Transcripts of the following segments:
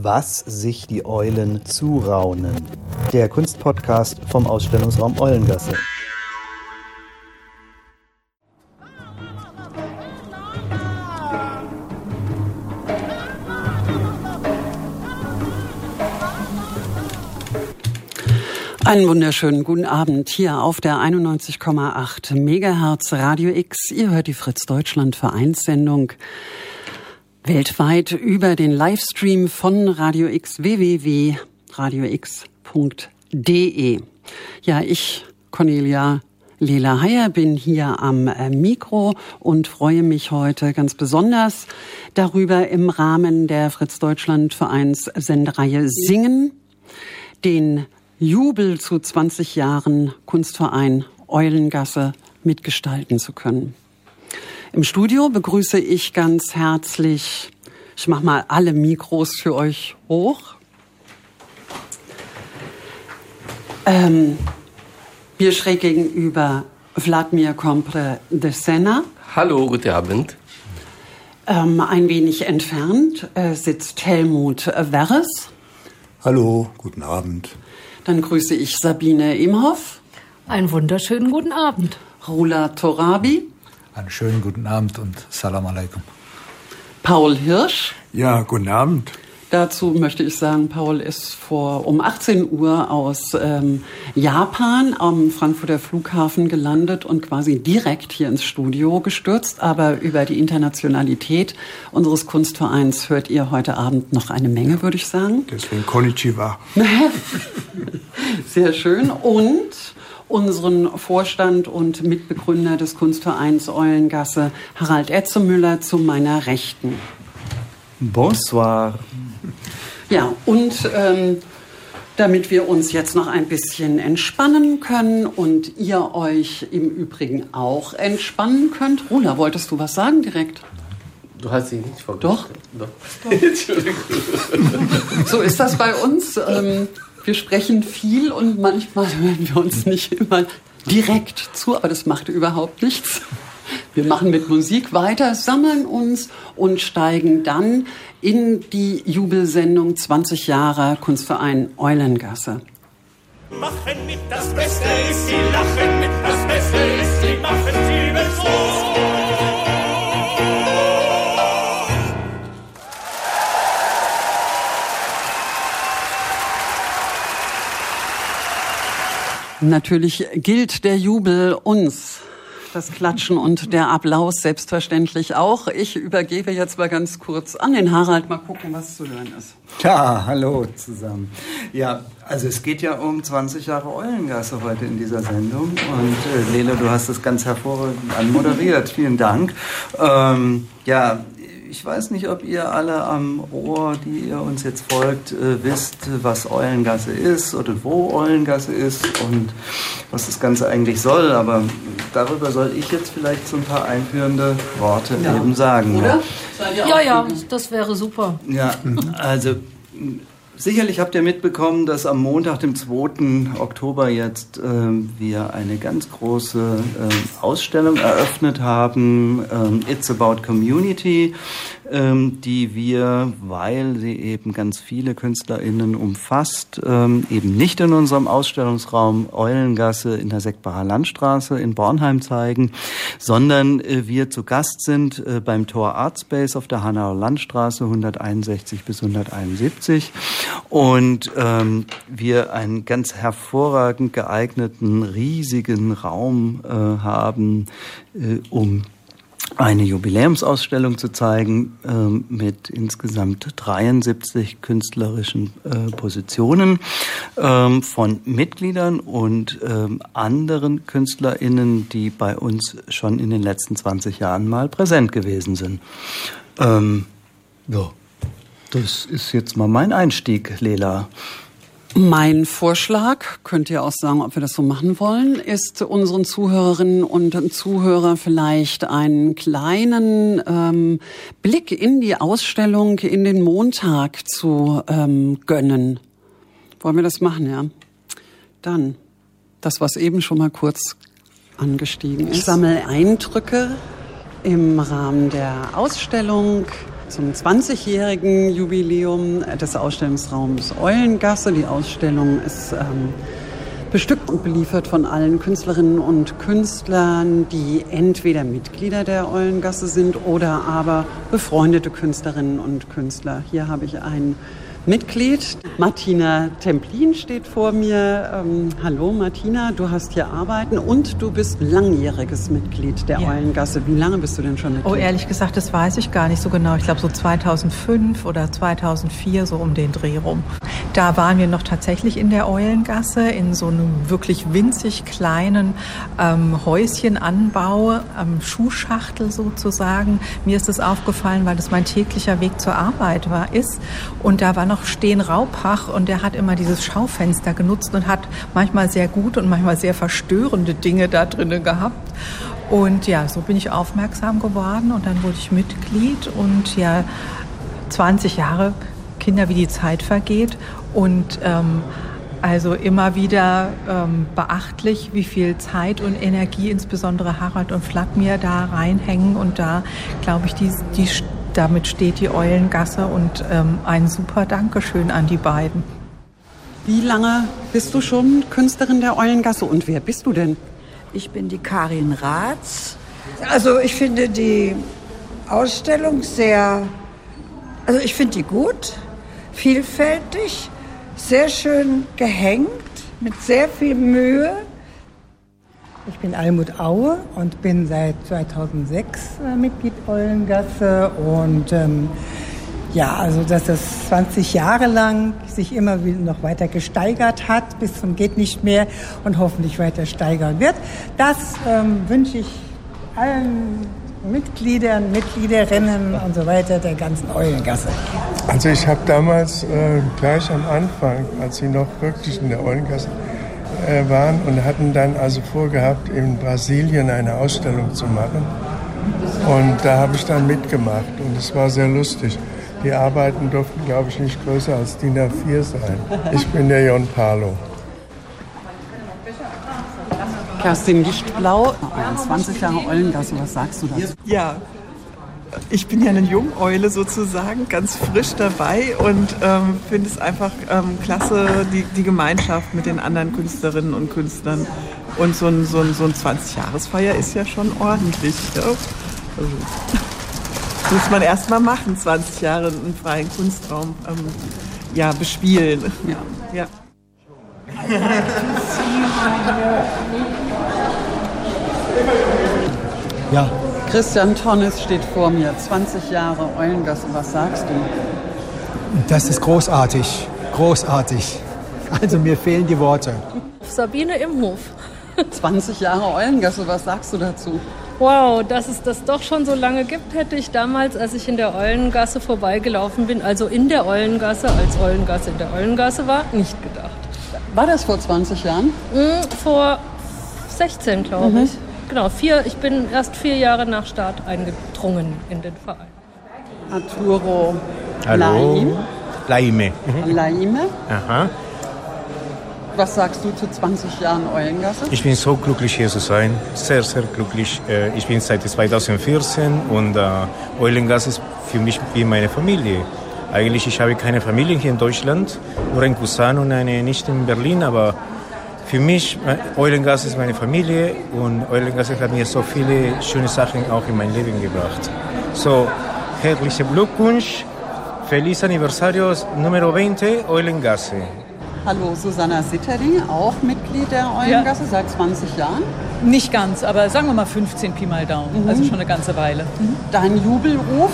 Was sich die Eulen zuraunen. Der Kunstpodcast vom Ausstellungsraum Eulengasse. Einen wunderschönen guten Abend hier auf der 91,8 Megahertz Radio X. Ihr hört die Fritz Deutschland Vereinssendung weltweit über den Livestream von Radio X www.radiox.de. Ja, ich, Cornelia Lela Heyer, bin hier am äh, Mikro und freue mich heute ganz besonders darüber im Rahmen der Fritz Deutschland Vereins Sendereihe Singen den Jubel zu 20 Jahren Kunstverein Eulengasse mitgestalten zu können. Im Studio begrüße ich ganz herzlich, ich mache mal alle Mikros für euch hoch. Ähm, mir schräg gegenüber Vladimir Compre de Sena. Hallo, guten Abend. Ähm, ein wenig entfernt äh, sitzt Helmut Werres. Hallo, guten Abend. Dann grüße ich Sabine Imhoff. Einen wunderschönen guten Abend. Rula Torabi. Einen schönen guten Abend und Salam alaikum. Paul Hirsch. Ja, guten Abend. Dazu möchte ich sagen, Paul ist vor um 18 Uhr aus ähm, Japan am Frankfurter Flughafen gelandet und quasi direkt hier ins Studio gestürzt. Aber über die Internationalität unseres Kunstvereins hört ihr heute Abend noch eine Menge, würde ich sagen. Deswegen Konnichiwa. Sehr schön. Und unseren Vorstand und Mitbegründer des Kunstvereins Eulengasse, Harald Etzemüller, zu meiner Rechten. Bonsoir. Ja, und ähm, damit wir uns jetzt noch ein bisschen entspannen können und ihr euch im Übrigen auch entspannen könnt. Rula, wolltest du was sagen direkt? Du hast dich nicht vorgestellt. Doch. Doch. So ist das bei uns. Ähm, wir sprechen viel und manchmal hören wir uns nicht immer direkt zu, aber das macht überhaupt nichts. Wir machen mit Musik weiter, sammeln uns und steigen dann in die Jubelsendung 20 Jahre Kunstverein Eulengasse. Machen mit, das Beste ist, sie lachen mit, das Beste ist, sie machen sie so. Natürlich gilt der Jubel uns das Klatschen und der Applaus selbstverständlich auch. Ich übergebe jetzt mal ganz kurz an den Harald, mal gucken, was zu hören ist. Ja, hallo zusammen. Ja, also es geht ja um 20 Jahre Eulengasse heute in dieser Sendung. Und äh, Lele, du hast es ganz hervorragend anmoderiert. Vielen Dank. Ähm, ja, ich weiß nicht, ob ihr alle am Ohr, die ihr uns jetzt folgt, äh, wisst, was Eulengasse ist oder wo Eulengasse ist und was das Ganze eigentlich soll. Aber darüber soll ich jetzt vielleicht so ein paar einführende Worte ja. eben sagen. Oder? Ja, ja, das wäre super. Ja, also Sicherlich habt ihr mitbekommen, dass am Montag, dem 2. Oktober jetzt, äh, wir eine ganz große äh, Ausstellung eröffnet haben, äh, It's About Community, ähm, die wir, weil sie eben ganz viele KünstlerInnen umfasst, ähm, eben nicht in unserem Ausstellungsraum Eulengasse in der Seckbacher Landstraße in Bornheim zeigen, sondern äh, wir zu Gast sind äh, beim Tor Art Space auf der Hanauer Landstraße 161 bis 171 und ähm, wir einen ganz hervorragend geeigneten, riesigen Raum äh, haben, äh, um eine Jubiläumsausstellung zu zeigen äh, mit insgesamt 73 künstlerischen äh, Positionen äh, von Mitgliedern und ähm, anderen KünstlerInnen, die bei uns schon in den letzten 20 Jahren mal präsent gewesen sind. Ähm, ja. Das ist jetzt mal mein Einstieg, Lela. Mein Vorschlag, könnt ihr auch sagen, ob wir das so machen wollen, ist unseren Zuhörerinnen und Zuhörern vielleicht einen kleinen ähm, Blick in die Ausstellung, in den Montag zu ähm, gönnen. Wollen wir das machen, ja? Dann, das, was eben schon mal kurz angestiegen ist. Ich sammle Eindrücke im Rahmen der Ausstellung zum 20-jährigen Jubiläum des Ausstellungsraums Eulengasse. Die Ausstellung ist ähm, bestückt und beliefert von allen Künstlerinnen und Künstlern, die entweder Mitglieder der Eulengasse sind oder aber befreundete Künstlerinnen und Künstler. Hier habe ich einen Mitglied. Martina Templin steht vor mir. Ähm, hallo Martina, du hast hier Arbeiten und du bist langjähriges Mitglied der ja. Eulengasse. Wie lange bist du denn schon Mitglied? Oh, ehrlich gesagt, das weiß ich gar nicht so genau. Ich glaube so 2005 oder 2004, so um den Dreh rum. Da waren wir noch tatsächlich in der Eulengasse, in so einem wirklich winzig kleinen ähm, Häuschenanbau, ähm, Schuhschachtel sozusagen. Mir ist das aufgefallen, weil das mein täglicher Weg zur Arbeit war, ist. Und da war noch Steen Raupach und der hat immer dieses Schaufenster genutzt und hat manchmal sehr gute und manchmal sehr verstörende Dinge da drinnen gehabt. Und ja, so bin ich aufmerksam geworden und dann wurde ich Mitglied und ja, 20 Jahre Kinder, wie die Zeit vergeht und ähm, also immer wieder ähm, beachtlich, wie viel Zeit und Energie insbesondere Harald und Vladimir da reinhängen und da, glaube ich, die, die damit steht die Eulengasse und ähm, ein super Dankeschön an die beiden. Wie lange bist du schon Künstlerin der Eulengasse und wer bist du denn? Ich bin die Karin Ratz. Also ich finde die Ausstellung sehr, also ich finde die gut, vielfältig, sehr schön gehängt, mit sehr viel Mühe. Ich bin Almut Aue und bin seit 2006 äh, Mitglied Eulengasse und ähm, ja, also dass das 20 Jahre lang sich immer noch weiter gesteigert hat, bis zum geht nicht mehr und hoffentlich weiter steigern wird. Das ähm, wünsche ich allen Mitgliedern, Mitgliederinnen und so weiter der ganzen Eulengasse. Also ich habe damals äh, gleich am Anfang, als sie noch wirklich in der Eulengasse äh, waren und hatten dann also vorgehabt, in Brasilien eine Ausstellung zu machen. Und da habe ich dann mitgemacht und es war sehr lustig. Die Arbeiten durften, glaube ich, nicht größer als DIN A4 sein. Ich bin der Jon Palo. Kerstin Lichtblau, 20 Jahre Eulengasse, was sagst du dazu? Ja, ich bin ja eine Jungeule sozusagen, ganz frisch dabei und ähm, finde es einfach ähm, klasse, die, die Gemeinschaft mit den anderen Künstlerinnen und Künstlern. Und so ein, so ein, so ein 20-Jahresfeier ist ja schon ordentlich. Ja? Also, muss man erst mal machen, 20 Jahre einen freien Kunstraum ähm, ja, bespielen. Ja. ja. Ja, Christian Tonnes steht vor mir, 20 Jahre Eulengasse. Was sagst du? Das ist großartig, großartig. Also mir fehlen die Worte. Sabine Imhof. 20 Jahre Eulengasse, was sagst du dazu? Wow, dass es das doch schon so lange gibt, hätte ich damals, als ich in der Eulengasse vorbeigelaufen bin, also in der Eulengasse, als Eulengasse in der Eulengasse war, nicht gedacht. War das vor 20 Jahren? Hm, vor 16, glaube mhm. ich. Genau, vier, ich bin erst vier Jahre nach Start eingedrungen in den Verein. Arturo Hallo. Laim. Laime. Mhm. Laime. Aha. Was sagst du zu 20 Jahren Eulengasse? Ich bin so glücklich hier zu sein, sehr, sehr glücklich. Äh, ich bin seit 2014 und äh, Eulengasse ist für mich wie meine Familie. Eigentlich ich habe keine Familie hier in Deutschland, nur ein Cousin und eine Nichte in Berlin, aber für mich, äh, Eulengas ist meine Familie und Eulengas hat mir so viele schöne Sachen auch in mein Leben gebracht. So, herzlichen Glückwunsch, feliz aniversario Numero 20 Eulengasse. Hallo, Susanna Sittering, auch Mitglied der Eulengasse ja. seit 20 Jahren. Nicht ganz, aber sagen wir mal 15 Pi mal Daumen, mhm. also schon eine ganze Weile. Mhm. Dein Jubelruf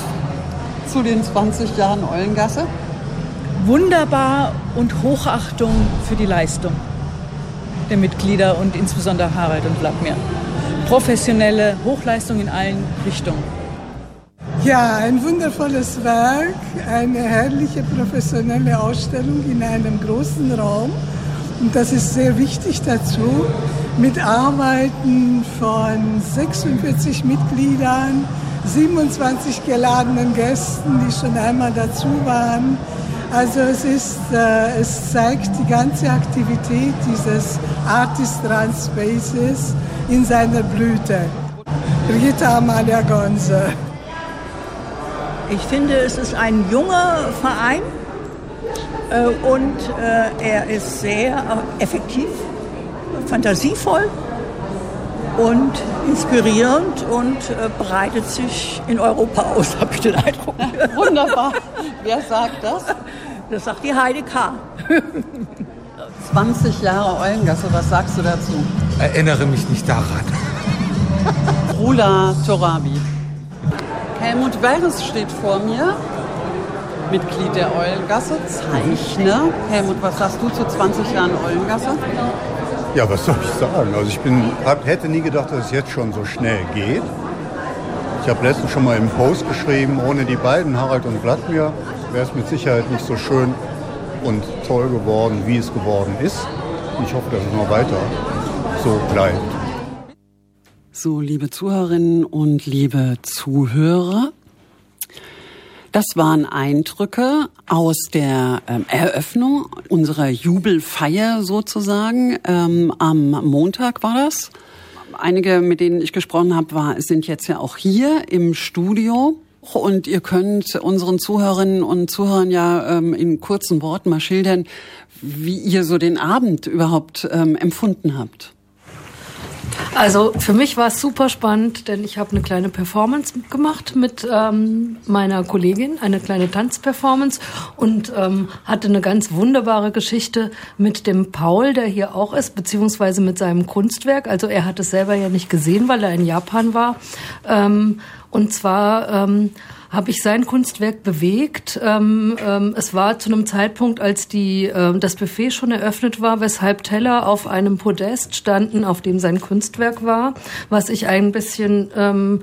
zu den 20 Jahren Eulengasse? Wunderbar und Hochachtung für die Leistung der Mitglieder und insbesondere Harald und Vladimir. Professionelle Hochleistung in allen Richtungen. Ja, ein wundervolles Werk, eine herrliche professionelle Ausstellung in einem großen Raum. Und das ist sehr wichtig dazu, mit Arbeiten von 46 Mitgliedern, 27 geladenen Gästen, die schon einmal dazu waren, also es, ist, äh, es zeigt die ganze Aktivität dieses Artist Trans Spaces in seiner Blüte. Brigitte Amalia Gonze. Ich finde, es ist ein junger Verein äh, und äh, er ist sehr effektiv, fantasievoll und inspirierend und äh, breitet sich in Europa aus, habe ich den Eindruck. Wunderbar. Wer sagt das? Das sagt die Heide K. 20 Jahre Eulengasse, was sagst du dazu? Erinnere mich nicht daran. Rula Torabi. Helmut Weres steht vor mir, Mitglied der Eulengasse, Zeichner. Helmut, was sagst du zu 20 Jahren Eulengasse? Ja, was soll ich sagen? Also ich bin, hab, hätte nie gedacht, dass es jetzt schon so schnell geht. Ich habe letztens schon mal im Post geschrieben, ohne die beiden, Harald und Vladimir, wäre es mit Sicherheit nicht so schön und toll geworden, wie es geworden ist. Ich hoffe, dass es noch weiter so bleibt. So, liebe Zuhörerinnen und liebe Zuhörer, das waren Eindrücke aus der ähm, Eröffnung unserer Jubelfeier sozusagen. Ähm, am Montag war das. Einige, mit denen ich gesprochen habe, war, sind jetzt ja auch hier im Studio. Und ihr könnt unseren Zuhörerinnen und Zuhörern ja ähm, in kurzen Worten mal schildern, wie ihr so den Abend überhaupt ähm, empfunden habt. Also für mich war es super spannend, denn ich habe eine kleine Performance gemacht mit ähm, meiner Kollegin, eine kleine Tanzperformance und ähm, hatte eine ganz wunderbare Geschichte mit dem Paul, der hier auch ist, beziehungsweise mit seinem Kunstwerk. Also er hat es selber ja nicht gesehen, weil er in Japan war. Ähm, und zwar ähm, habe ich sein Kunstwerk bewegt. Ähm, ähm, es war zu einem Zeitpunkt, als die, äh, das Buffet schon eröffnet war, weshalb Teller auf einem Podest standen, auf dem sein Kunstwerk war, was ich ein bisschen ähm,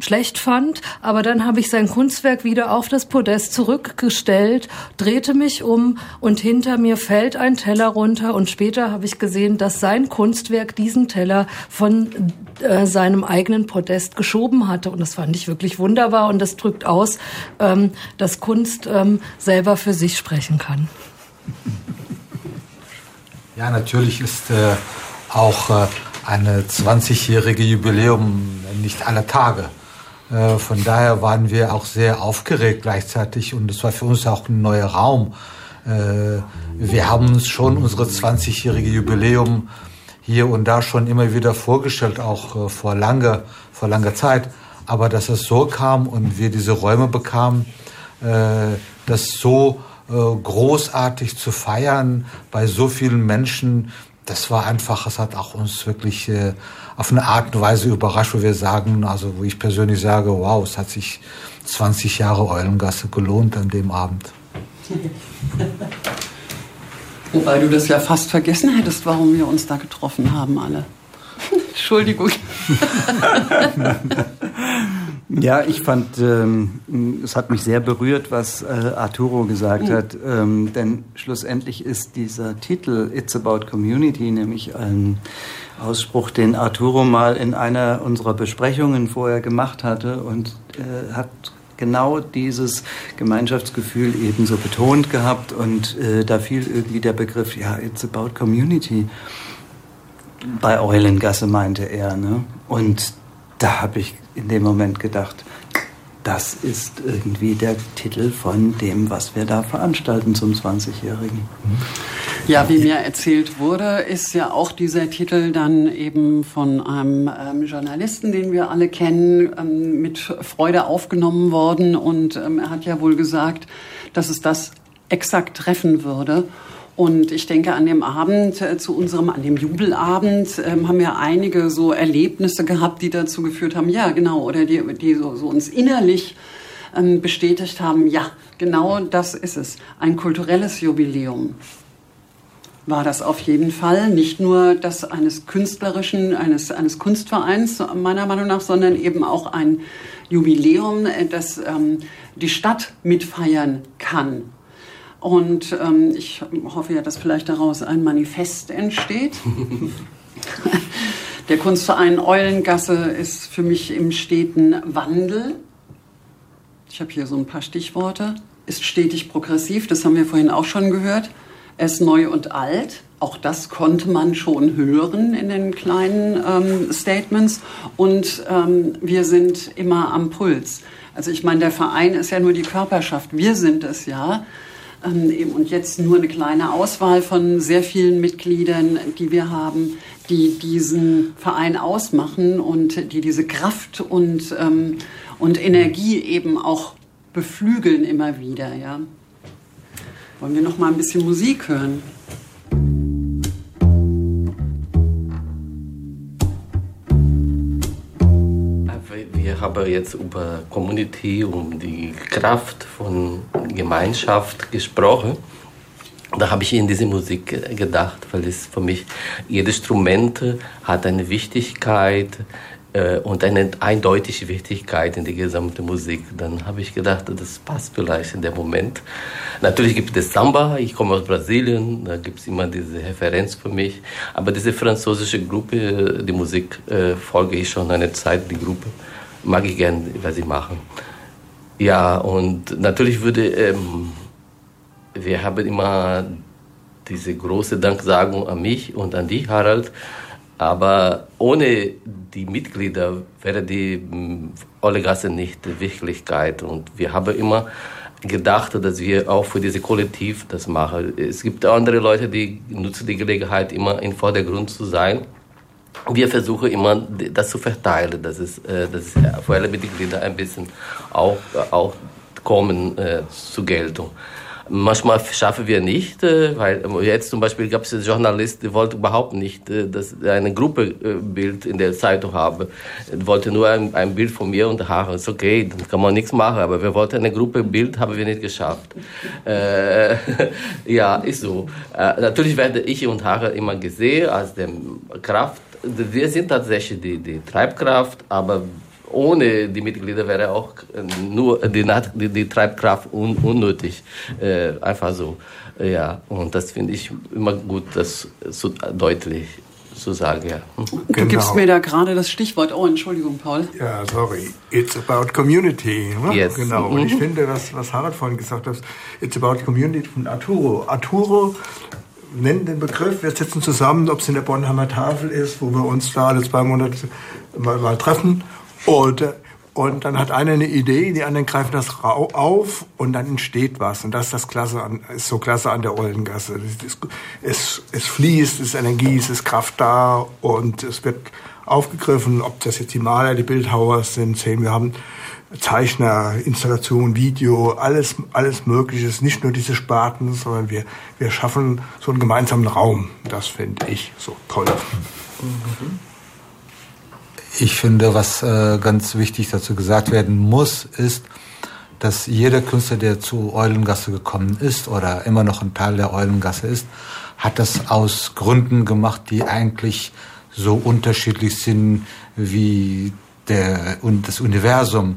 schlecht fand, aber dann habe ich sein Kunstwerk wieder auf das Podest zurückgestellt, drehte mich um und hinter mir fällt ein Teller runter und später habe ich gesehen, dass sein Kunstwerk diesen Teller von äh, seinem eigenen Podest geschoben hatte und das fand ich wirklich wunderbar und das drückt aus, ähm, dass Kunst ähm, selber für sich sprechen kann. Ja, natürlich ist äh, auch äh, eine 20-jährige Jubiläum nicht aller Tage. Äh, von daher waren wir auch sehr aufgeregt gleichzeitig und es war für uns auch ein neuer Raum. Äh, wir haben uns schon unsere 20-jährige Jubiläum hier und da schon immer wieder vorgestellt, auch äh, vor langer, vor langer Zeit. Aber dass es so kam und wir diese Räume bekamen, das so großartig zu feiern bei so vielen Menschen, das war einfach, es hat auch uns wirklich auf eine Art und Weise überrascht, wo wir sagen, also wo ich persönlich sage, wow, es hat sich 20 Jahre Eulengasse gelohnt an dem Abend. Wobei du das ja fast vergessen hättest, warum wir uns da getroffen haben alle. Entschuldigung. Ja, ich fand, ähm, es hat mich sehr berührt, was äh, Arturo gesagt mhm. hat, ähm, denn schlussendlich ist dieser Titel It's About Community nämlich ein Ausspruch, den Arturo mal in einer unserer Besprechungen vorher gemacht hatte und äh, hat genau dieses Gemeinschaftsgefühl ebenso betont gehabt und äh, da fiel irgendwie der Begriff, ja, It's About Community. Bei Eulengasse meinte er, ne? Und da habe ich in dem Moment gedacht, das ist irgendwie der Titel von dem, was wir da veranstalten zum 20-Jährigen. Ja, wie mir erzählt wurde, ist ja auch dieser Titel dann eben von einem ähm, Journalisten, den wir alle kennen, ähm, mit Freude aufgenommen worden. Und ähm, er hat ja wohl gesagt, dass es das exakt treffen würde. Und ich denke, an dem Abend, äh, zu unserem, an dem Jubelabend, ähm, haben wir einige so Erlebnisse gehabt, die dazu geführt haben, ja, genau, oder die, die so, so uns innerlich ähm, bestätigt haben, ja, genau das ist es. Ein kulturelles Jubiläum war das auf jeden Fall. Nicht nur das eines künstlerischen, eines, eines Kunstvereins, meiner Meinung nach, sondern eben auch ein Jubiläum, äh, das ähm, die Stadt mitfeiern kann und ähm, ich hoffe ja, dass vielleicht daraus ein Manifest entsteht. Der Kunstverein Eulengasse ist für mich im steten Wandel. Ich habe hier so ein paar Stichworte. Ist stetig progressiv, das haben wir vorhin auch schon gehört. Er ist neu und alt. Auch das konnte man schon hören in den kleinen ähm, Statements. Und ähm, wir sind immer am Puls. Also ich meine, der Verein ist ja nur die Körperschaft, wir sind es ja. Ähm, und jetzt nur eine kleine Auswahl von sehr vielen Mitgliedern, die wir haben, die diesen Verein ausmachen und die diese Kraft und, ähm, und Energie eben auch beflügeln immer wieder. Ja. Wollen wir noch mal ein bisschen Musik hören? Wir haben jetzt über Community, um die Kraft von Gemeinschaft gesprochen. Da habe ich in diese Musik gedacht, weil es für mich jedes Instrument hat eine Wichtigkeit äh, und eine eindeutige Wichtigkeit in die gesamte Musik. Dann habe ich gedacht, das passt vielleicht in dem Moment. Natürlich gibt es Samba, ich komme aus Brasilien, da gibt es immer diese Referenz für mich. Aber diese französische Gruppe, die Musik äh, folge ich schon eine Zeit, die Gruppe mag ich gern, was sie machen. Ja, und natürlich würde ähm, wir haben immer diese große Danksagung an mich und an dich, Harald. Aber ohne die Mitglieder wäre die hm, Olegasse nicht die Wirklichkeit. Und wir haben immer gedacht, dass wir auch für diese Kollektiv das machen. Es gibt andere Leute, die nutzen die Gelegenheit, immer im Vordergrund zu sein. Wir versuchen immer, das zu verteilen, dass es, äh, dass für alle Mitglieder ein bisschen auch, auch kommen äh, zur Geltung. Manchmal schaffen wir nicht, äh, weil jetzt zum Beispiel gab es einen Journalist, der wollte überhaupt nicht, äh, dass eine Gruppebild in der Zeitung habe. Er wollte nur ein, ein Bild von mir und Haare. Ist okay, dann kann man nichts machen. Aber wir wollten eine Gruppebild, haben wir nicht geschafft. Äh, ja, ist so. Äh, natürlich werde ich und Haare immer gesehen als der Kraft. Wir sind tatsächlich die, die Treibkraft, aber ohne die Mitglieder wäre auch nur die, die, die Treibkraft un, unnötig. Äh, einfach so. Ja, und das finde ich immer gut, das so deutlich zu sagen. Ja. Hm. Du genau. gibst mir da gerade das Stichwort. Oh, Entschuldigung, Paul. Ja, sorry. It's about community. Ne? Yes. Genau. Und ich mhm. finde, was, was Harald vorhin gesagt hat, it's about community von Arturo. Arturo nennen den Begriff, wir sitzen zusammen, ob es in der Bornheimer Tafel ist, wo wir uns da alle zwei Monate mal, mal treffen. Und, und dann hat einer eine Idee, die anderen greifen das auf und dann entsteht was. Und das ist das Klasse an, ist so klasse an der Oldengasse. Es, es, es fließt, es ist Energie, es ist Kraft da und es wird aufgegriffen, ob das jetzt die Maler, die Bildhauer sind, sehen wir haben Zeichner, Installation, Video, alles, alles Mögliche. Nicht nur diese Sparten, sondern wir, wir schaffen so einen gemeinsamen Raum. Das finde ich so toll. Mhm. Ich finde, was äh, ganz wichtig dazu gesagt werden muss, ist, dass jeder Künstler, der zu Eulengasse gekommen ist oder immer noch ein Teil der Eulengasse ist, hat das aus Gründen gemacht, die eigentlich so unterschiedlich sind wie der und das Universum.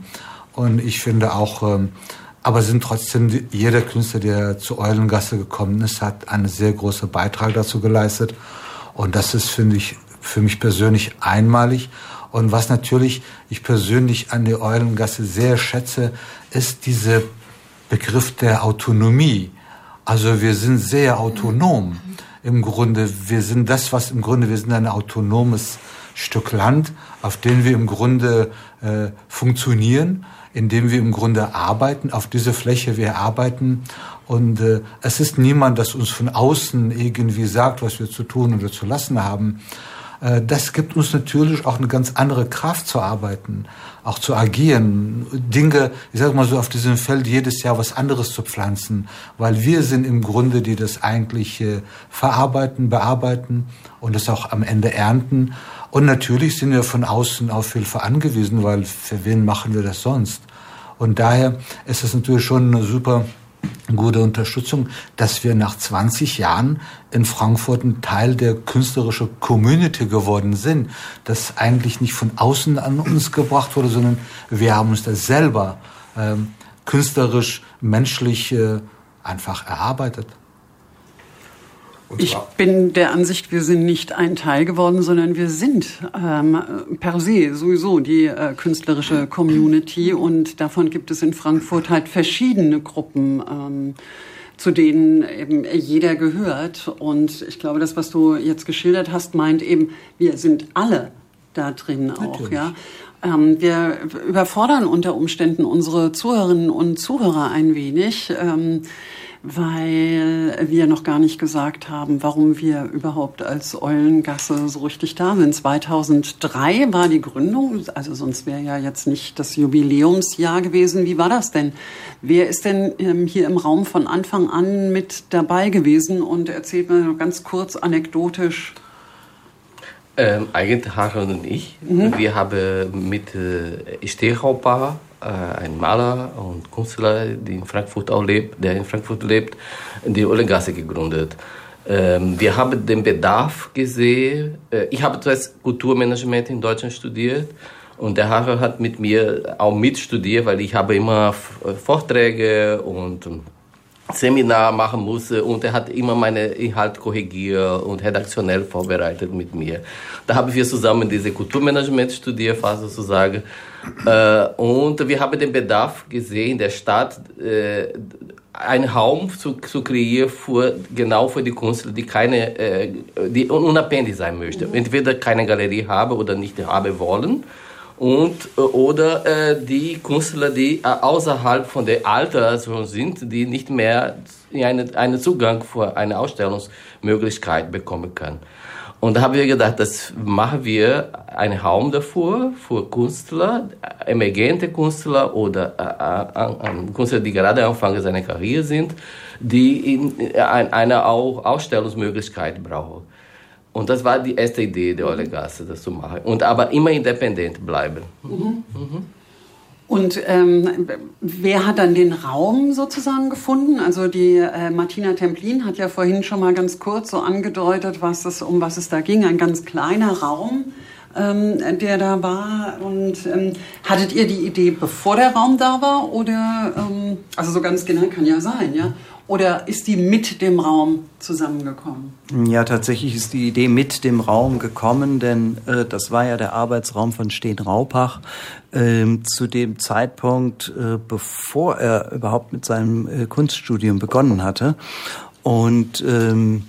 Und ich finde auch, ähm, aber sind trotzdem jeder Künstler, der zu Eulengasse gekommen ist, hat einen sehr großen Beitrag dazu geleistet. Und das ist, finde ich, für mich persönlich einmalig. Und was natürlich ich persönlich an der Eulengasse sehr schätze, ist dieser Begriff der Autonomie. Also wir sind sehr autonom. Im Grunde, wir sind das, was im Grunde, wir sind ein autonomes Stück Land, auf dem wir im Grunde äh, funktionieren, in dem wir im Grunde arbeiten, auf diese Fläche wir arbeiten. Und äh, es ist niemand, das uns von außen irgendwie sagt, was wir zu tun oder zu lassen haben. Äh, das gibt uns natürlich auch eine ganz andere Kraft zu arbeiten, auch zu agieren, Dinge, ich sage mal so, auf diesem Feld jedes Jahr was anderes zu pflanzen, weil wir sind im Grunde, die das eigentlich verarbeiten, bearbeiten und das auch am Ende ernten. Und natürlich sind wir von außen auf Hilfe angewiesen, weil für wen machen wir das sonst? Und daher ist es natürlich schon eine super gute Unterstützung, dass wir nach 20 Jahren in Frankfurt ein Teil der künstlerischen Community geworden sind, das eigentlich nicht von außen an uns gebracht wurde, sondern wir haben uns das selber ähm, künstlerisch, menschlich äh, einfach erarbeitet. Ich bin der Ansicht, wir sind nicht ein Teil geworden, sondern wir sind ähm, per se sowieso die äh, künstlerische Community und davon gibt es in Frankfurt halt verschiedene Gruppen. Ähm, zu denen eben jeder gehört. Und ich glaube, das, was du jetzt geschildert hast, meint eben, wir sind alle da drin auch, ja. Ähm, wir überfordern unter Umständen unsere Zuhörerinnen und Zuhörer ein wenig. Ähm, weil wir noch gar nicht gesagt haben, warum wir überhaupt als Eulengasse so richtig da sind. 2003 war die Gründung, also sonst wäre ja jetzt nicht das Jubiläumsjahr gewesen. Wie war das denn? Wer ist denn ähm, hier im Raum von Anfang an mit dabei gewesen und erzählt mir ganz kurz anekdotisch, ähm, eigentlich Harald und ich. Mhm. Wir haben mit äh, Stehaupa äh, ein Maler und Künstler, der in Frankfurt auch lebt, der in Frankfurt lebt, die Ohlengasse gegründet. Ähm, wir haben den Bedarf gesehen. Äh, ich habe zuerst Kulturmanagement in Deutschland studiert und der Harald hat mit mir auch mitstudiert, weil ich habe immer äh, Vorträge und Seminar machen musste und er hat immer meine Inhalte korrigiert und redaktionell vorbereitet mit mir. Da haben wir zusammen diese Kulturmanagement studiert, fast sozusagen. Äh, und wir haben den Bedarf gesehen, der Stadt äh, einen Raum zu, zu kreieren für, genau für die Künstler, die keine, äh, die unabhängig sein möchten. Entweder keine Galerie haben oder nicht haben wollen und äh, oder äh, die Künstler, die äh, außerhalb von der Alter sind, die nicht mehr eine, einen Zugang für eine Ausstellungsmöglichkeit bekommen können. Und da haben wir gedacht, das machen wir einen Raum dafür, für Künstler, emergente Künstler oder äh, äh, Künstler, die gerade Anfang seiner Karriere sind, die in, in, eine auch Ausstellungsmöglichkeit brauchen. Und das war die erste Idee der Olegasse, das zu machen. Und aber immer independent bleiben. Mhm. Mhm. Und ähm, wer hat dann den Raum sozusagen gefunden? Also die äh, Martina Templin hat ja vorhin schon mal ganz kurz so angedeutet, was es, um was es da ging. Ein ganz kleiner Raum, ähm, der da war. Und ähm, hattet ihr die Idee, bevor der Raum da war? Oder, ähm, also so ganz genau kann ja sein, ja? Oder ist die mit dem Raum zusammengekommen? Ja, tatsächlich ist die Idee mit dem Raum gekommen, denn äh, das war ja der Arbeitsraum von Steen Raupach. Äh, zu dem Zeitpunkt, äh, bevor er überhaupt mit seinem äh, Kunststudium begonnen hatte. Und ähm,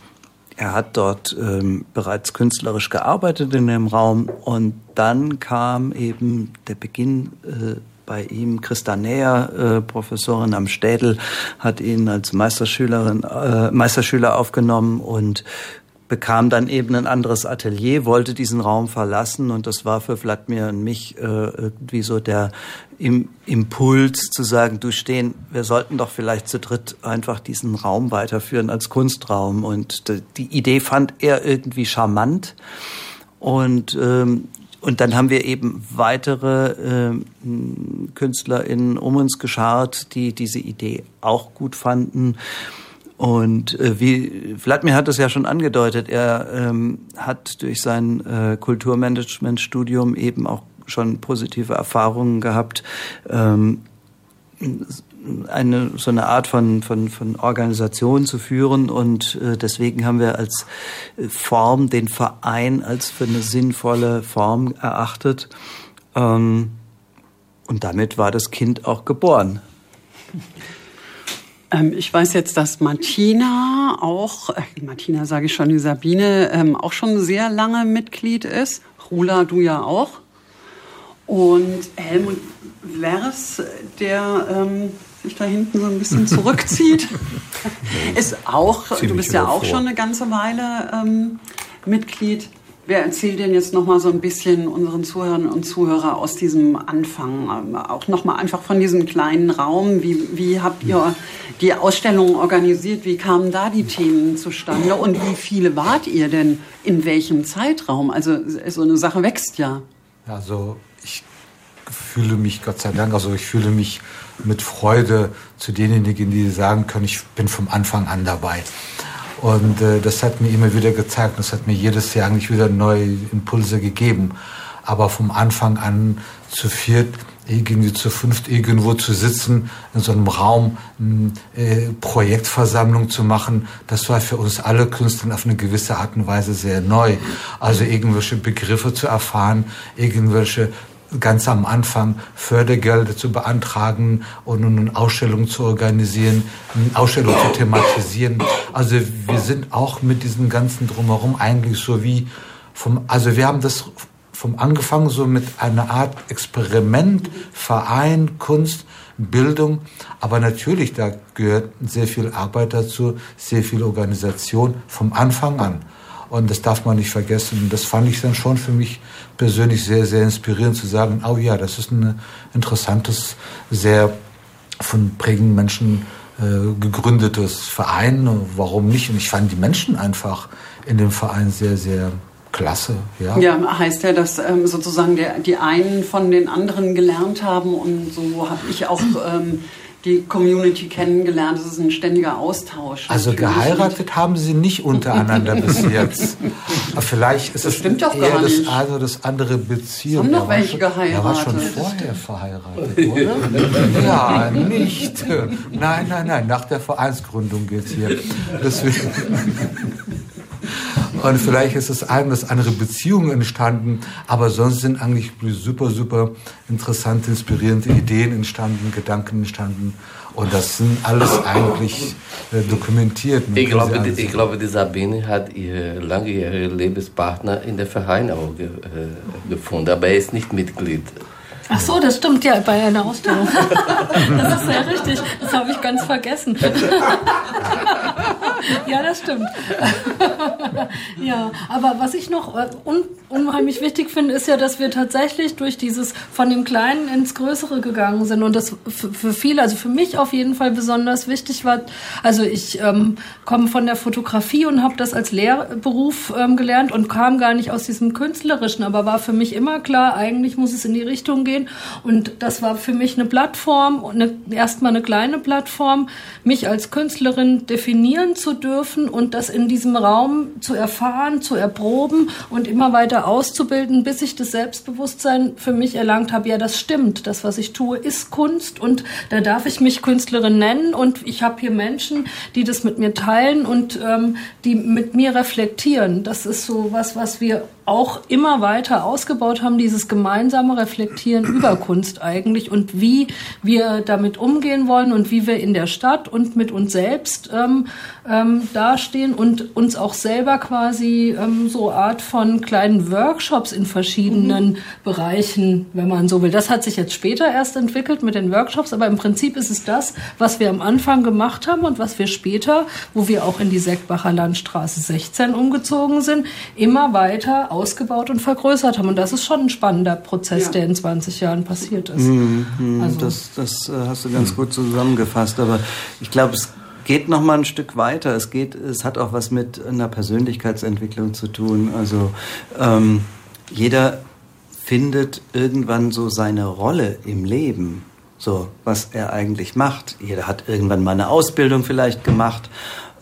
er hat dort ähm, bereits künstlerisch gearbeitet in dem Raum und dann kam eben der Beginn äh, bei ihm. Christa Näher, äh, Professorin am Städel, hat ihn als Meisterschülerin, äh, Meisterschüler aufgenommen und bekam dann eben ein anderes Atelier, wollte diesen Raum verlassen. Und das war für Vladimir und mich äh, irgendwie so der im Impuls zu sagen, du stehen, wir sollten doch vielleicht zu dritt einfach diesen Raum weiterführen als Kunstraum. Und die Idee fand er irgendwie charmant. Und ähm, und dann haben wir eben weitere äh, KünstlerInnen um uns geschart, die diese Idee auch gut fanden. Und äh, wie Vladimir hat es ja schon angedeutet, er ähm, hat durch sein äh, Kulturmanagement-Studium eben auch schon positive Erfahrungen gehabt, ähm, eine so eine Art von, von, von Organisation zu führen und äh, deswegen haben wir als äh, Form den Verein als für eine sinnvolle Form erachtet ähm, und damit war das Kind auch geboren. Ähm, ich weiß jetzt, dass Martina auch, äh, Martina sage ich schon, die Sabine ähm, auch schon sehr lange Mitglied ist. Rula, du ja auch. Und Helmut Wers, der ähm, sich da hinten so ein bisschen zurückzieht. ist auch, Ziemlich du bist ja auch vor. schon eine ganze Weile ähm, Mitglied. Wer erzählt denn jetzt noch mal so ein bisschen unseren Zuhörern und Zuhörern aus diesem Anfang, ähm, auch noch mal einfach von diesem kleinen Raum? Wie, wie habt ihr die Ausstellung organisiert? Wie kamen da die Themen zustande? Und wie viele wart ihr denn in welchem Zeitraum? Also so eine Sache wächst ja. Also ich fühle mich, Gott sei Dank, also ich fühle mich mit Freude zu denjenigen, die sagen können, ich bin vom Anfang an dabei. Und äh, das hat mir immer wieder gezeigt, das hat mir jedes Jahr eigentlich wieder neue Impulse gegeben. Aber vom Anfang an zu viert, irgendwie zu fünft irgendwo zu sitzen, in so einem Raum äh, Projektversammlung zu machen, das war für uns alle Künstler auf eine gewisse Art und Weise sehr neu. Also irgendwelche Begriffe zu erfahren, irgendwelche ganz am Anfang Fördergelder zu beantragen und eine Ausstellung zu organisieren, eine Ausstellung zu thematisieren. Also wir sind auch mit diesem ganzen Drumherum eigentlich so wie vom, also wir haben das vom angefangen so mit einer Art Experiment, Verein, Kunst, Bildung. Aber natürlich, da gehört sehr viel Arbeit dazu, sehr viel Organisation vom Anfang an. Und das darf man nicht vergessen. Und das fand ich dann schon für mich persönlich sehr, sehr inspirierend zu sagen, oh ja, das ist ein interessantes, sehr von prägenden Menschen äh, gegründetes Verein. Warum nicht? Und ich fand die Menschen einfach in dem Verein sehr, sehr klasse. Ja, ja heißt ja, dass ähm, sozusagen der, die einen von den anderen gelernt haben und so habe ich auch ähm, die Community kennengelernt. Es ist ein ständiger Austausch. Also geheiratet haben sie nicht untereinander bis jetzt. Aber vielleicht ist das es stimmt doch eher gar das nicht. eine oder das andere Beziehung. Haben noch welche schon- geheiratet. Er war schon vorher verheiratet, oder? ja, nicht. Nein, nein, nein. Nach der Vereinsgründung geht's hier. Deswegen. Und vielleicht ist es eine das andere Beziehungen entstanden, aber sonst sind eigentlich super, super interessante, inspirierende Ideen entstanden, Gedanken entstanden. Und das sind alles eigentlich äh, dokumentiert. Ich glaube, die, ich glaube, die Sabine hat ihren langjährigen Lebenspartner in der Verein auch ge, äh, gefunden, aber er ist nicht Mitglied. Ach so, das stimmt ja bei einer Ausstellung. Das ist sehr richtig. Das habe ich ganz vergessen. Ja, das stimmt. Ja, aber was ich noch äh, un unheimlich wichtig finde, ist ja, dass wir tatsächlich durch dieses von dem Kleinen ins Größere gegangen sind und das für viele, also für mich auf jeden Fall besonders wichtig war. Also ich ähm, komme von der Fotografie und habe das als Lehrberuf ähm, gelernt und kam gar nicht aus diesem künstlerischen, aber war für mich immer klar, eigentlich muss es in die Richtung gehen und das war für mich eine Plattform, eine, erstmal eine kleine Plattform, mich als Künstlerin definieren zu dürfen und das in diesem Raum zu erfahren, zu erproben und immer weiter auszubilden, bis ich das Selbstbewusstsein für mich erlangt habe, ja, das stimmt, das, was ich tue, ist Kunst und da darf ich mich Künstlerin nennen und ich habe hier Menschen, die das mit mir teilen und ähm, die mit mir reflektieren. Das ist so was, was wir auch immer weiter ausgebaut haben, dieses gemeinsame Reflektieren über Kunst eigentlich und wie wir damit umgehen wollen und wie wir in der Stadt und mit uns selbst ähm, ähm, dastehen und uns auch selber quasi ähm, so Art von kleinen Workshops in verschiedenen Bereichen, wenn man so will. Das hat sich jetzt später erst entwickelt mit den Workshops, aber im Prinzip ist es das, was wir am Anfang gemacht haben und was wir später, wo wir auch in die Seckbacher Landstraße 16 umgezogen sind, immer weiter ausgebaut und vergrößert haben. Und das ist schon ein spannender Prozess, Ja. der in 20 Jahren passiert ist. Mhm, mhm, Also- das das äh, hast du ganz gut zusammengefasst. Aber ich glaube, es geht noch mal ein Stück weiter. Es geht, es hat auch was mit einer Persönlichkeitsentwicklung zu tun. Also ähm, jeder findet irgendwann so seine Rolle im Leben. So, was er eigentlich macht. Jeder hat irgendwann mal eine Ausbildung vielleicht gemacht.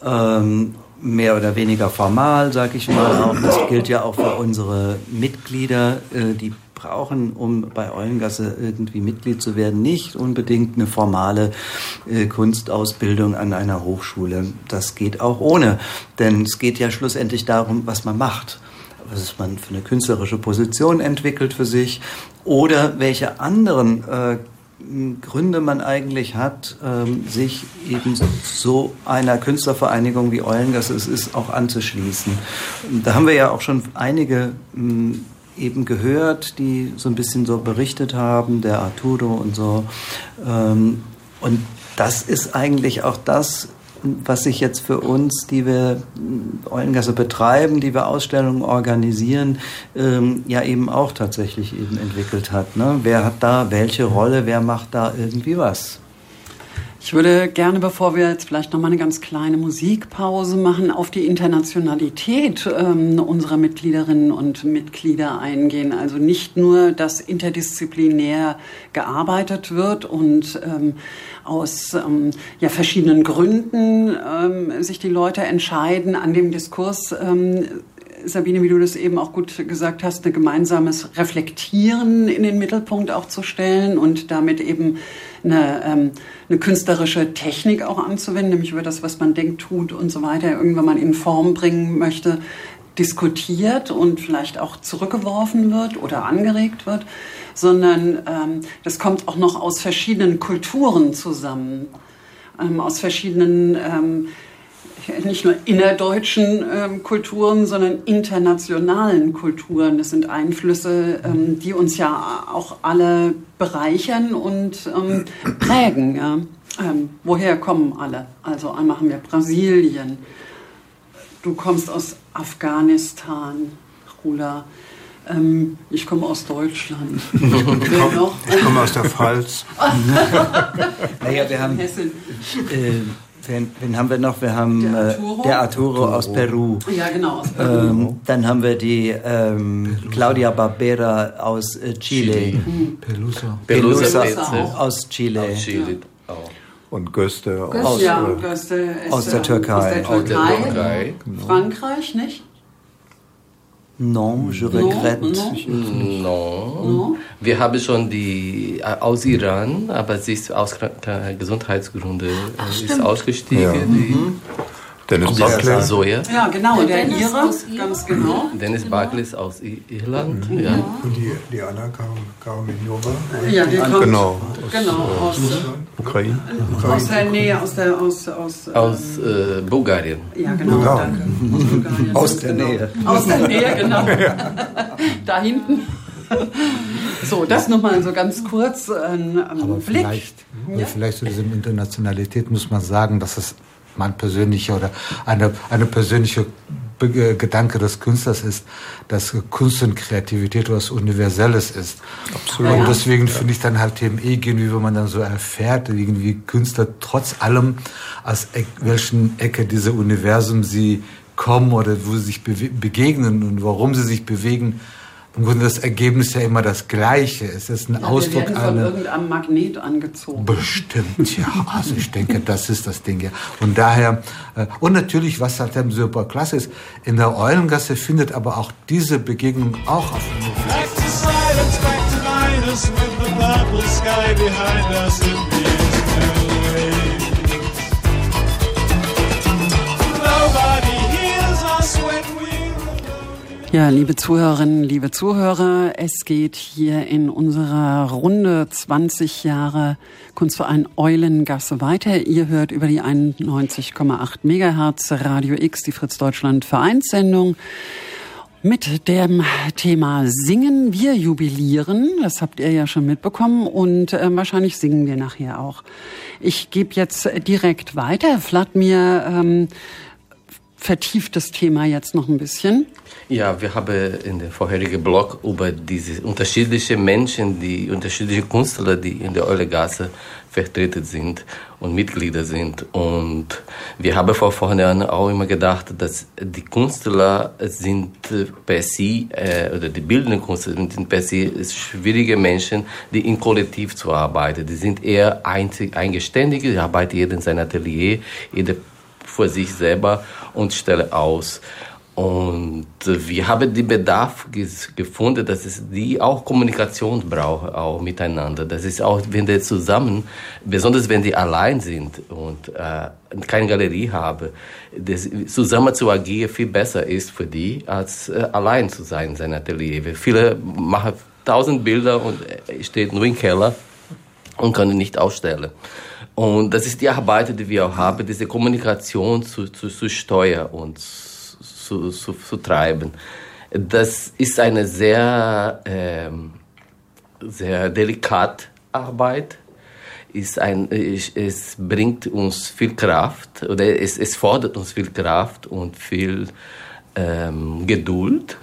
Ähm, mehr oder weniger formal, sag ich mal auch. Das gilt ja auch für unsere Mitglieder, äh, die brauchen, um bei Eulengasse irgendwie Mitglied zu werden, nicht unbedingt eine formale äh, Kunstausbildung an einer Hochschule. Das geht auch ohne, denn es geht ja schlussendlich darum, was man macht was man für eine künstlerische Position entwickelt für sich oder welche anderen äh, Gründe man eigentlich hat, ähm, sich eben so einer Künstlervereinigung wie Eulengasse es ist, auch anzuschließen. Da haben wir ja auch schon einige mh, eben gehört, die so ein bisschen so berichtet haben, der Arturo und so. Ähm, und das ist eigentlich auch das, was sich jetzt für uns, die wir mh, Eulengasse betreiben, die wir Ausstellungen organisieren, ähm, ja eben auch tatsächlich eben entwickelt hat. Ne? Wer hat da welche Rolle, wer macht da irgendwie was? Ich würde gerne, bevor wir jetzt vielleicht noch mal eine ganz kleine Musikpause machen, auf die Internationalität ähm, unserer Mitgliederinnen und Mitglieder eingehen. Also nicht nur, dass interdisziplinär gearbeitet wird und ähm, aus ähm, ja, verschiedenen Gründen ähm, sich die Leute entscheiden, an dem Diskurs ähm, Sabine, wie du das eben auch gut gesagt hast, ein gemeinsames Reflektieren in den Mittelpunkt auch zu stellen und damit eben eine, ähm, eine künstlerische Technik auch anzuwenden, nämlich über das, was man denkt, tut und so weiter, irgendwann mal in Form bringen möchte, diskutiert und vielleicht auch zurückgeworfen wird oder angeregt wird, sondern ähm, das kommt auch noch aus verschiedenen Kulturen zusammen, ähm, aus verschiedenen ähm, nicht nur innerdeutschen ähm, Kulturen, sondern internationalen Kulturen. Das sind Einflüsse, ähm, die uns ja auch alle bereichern und ähm, prägen. Ja. Ähm, woher kommen alle? Also einmal haben wir Brasilien. Du kommst aus Afghanistan, Rula. Ähm, ich komme aus Deutschland. Ich komme aus der Pfalz. naja, wir haben. Hessen. Äh, wen, wen haben wir noch? Wir haben der Arturo, äh, der Arturo aus Peru. Ja, genau, aus Peru. Ähm, dann haben wir die ähm, Claudia Barbera aus äh, Chile. Chile. Mhm. Pelusa. Pelusa, aus Chile. Aus Chile. Oh. Und Göste, Göste aus, ja, äh, Göste ist, aus der Türkei. Aus der Türkei. Türkei. Frankreich, nicht? Non, je regrette. Non. non. Wir haben schon die äh, aus Iran, aber sie ist aus Gesundheitsgründen Ach, ist ausgestiegen. Ja. Die, Dennis Barclay. Soja. Ja, genau, der, Dennis Ire, aus ganz genau. Dennis Barclay ist aus Irland. Mhm. Ja. Und die, die Anna Karaminova. Ja, die kommt Genau. genau aus, Ukraine. aus der Nähe, aus der aus aus, Aus äh, Bulgarien. ja genau, Ja. danke. Aus, Bulgarien, Aus der genau. Nähe. Aus der Nähe, genau. da hinten. So, das nochmal so ganz kurz ein, ein Aber Blick. vielleicht, aber vielleicht zu dieser Internationalität muss man sagen, dass es mein persönlicher oder eine, eine persönliche Be- Gedanke des Künstlers ist, dass Kunst und Kreativität etwas Universelles ist. Absolut. Und deswegen finde ich dann halt eben irgendwie, wenn man dann so erfährt, irgendwie Künstler trotz allem, aus e welchen Ecke dieser Universum sie kommen oder wo sie sich begegnen und warum sie sich bewegen, im Grunde das Ergebnis ja immer das Gleiche. Es ist ein Ja, wir Ausdruck werden von irgendeinem Magnet angezogen. Bestimmt, ja. Also ich denke, das ist das Ding, ja. Und daher, äh, und natürlich, was halt eben super klasse ist, in der Eulengasse findet aber auch diese Begegnung auch auf Back to silence, back to minus with the purple sky behind us in these Ja, liebe Zuhörerinnen, liebe Zuhörer, es geht hier in unserer Runde 20 Jahre Kunstverein Eulengasse weiter. Ihr hört über die 91,8 Megahertz Radio X, die Fritz Deutschland Vereinssendung. Mit dem Thema Singen. Wir jubilieren, das habt ihr ja schon mitbekommen und äh, wahrscheinlich singen wir nachher auch. Ich gebe jetzt direkt weiter. Vladimir ähm, vertieft das Thema jetzt noch ein bisschen. Ja, wir haben in dem vorherigen Blog über diese unterschiedlichen Menschen, die unterschiedliche Künstler, die in der Eulegasse vertreten sind und Mitglieder sind. Und wir haben vor vornherein auch immer gedacht, dass die Künstler sind per se, äh, oder die bildenden Künstler sind per se schwierige Menschen, die im Kollektiv zu arbeiten. Die sind eher einzig, eigenständige, die arbeiten jeder in seinem Atelier, jeder für sich selber und stelle aus. Und wir haben den Bedarf gefunden, dass es die auch Kommunikation brauchen, auch miteinander. Das ist auch, wenn die zusammen, besonders wenn die allein sind und äh, keine Galerie haben, das, zusammen zu agieren viel besser ist für die, als äh, allein zu sein in seinem Atelier. Viele machen tausend Bilder und äh, steht nur im Keller und können nicht ausstellen. Und das ist die Arbeit, die wir auch haben, diese Kommunikation zu, zu, zu steuern und zu, zu, zu treiben. Das ist eine sehr, ähm, sehr delikate Arbeit. Ist ein, es, bringt uns viel Kraft oder es, es fordert uns viel Kraft und viel ähm, Geduld.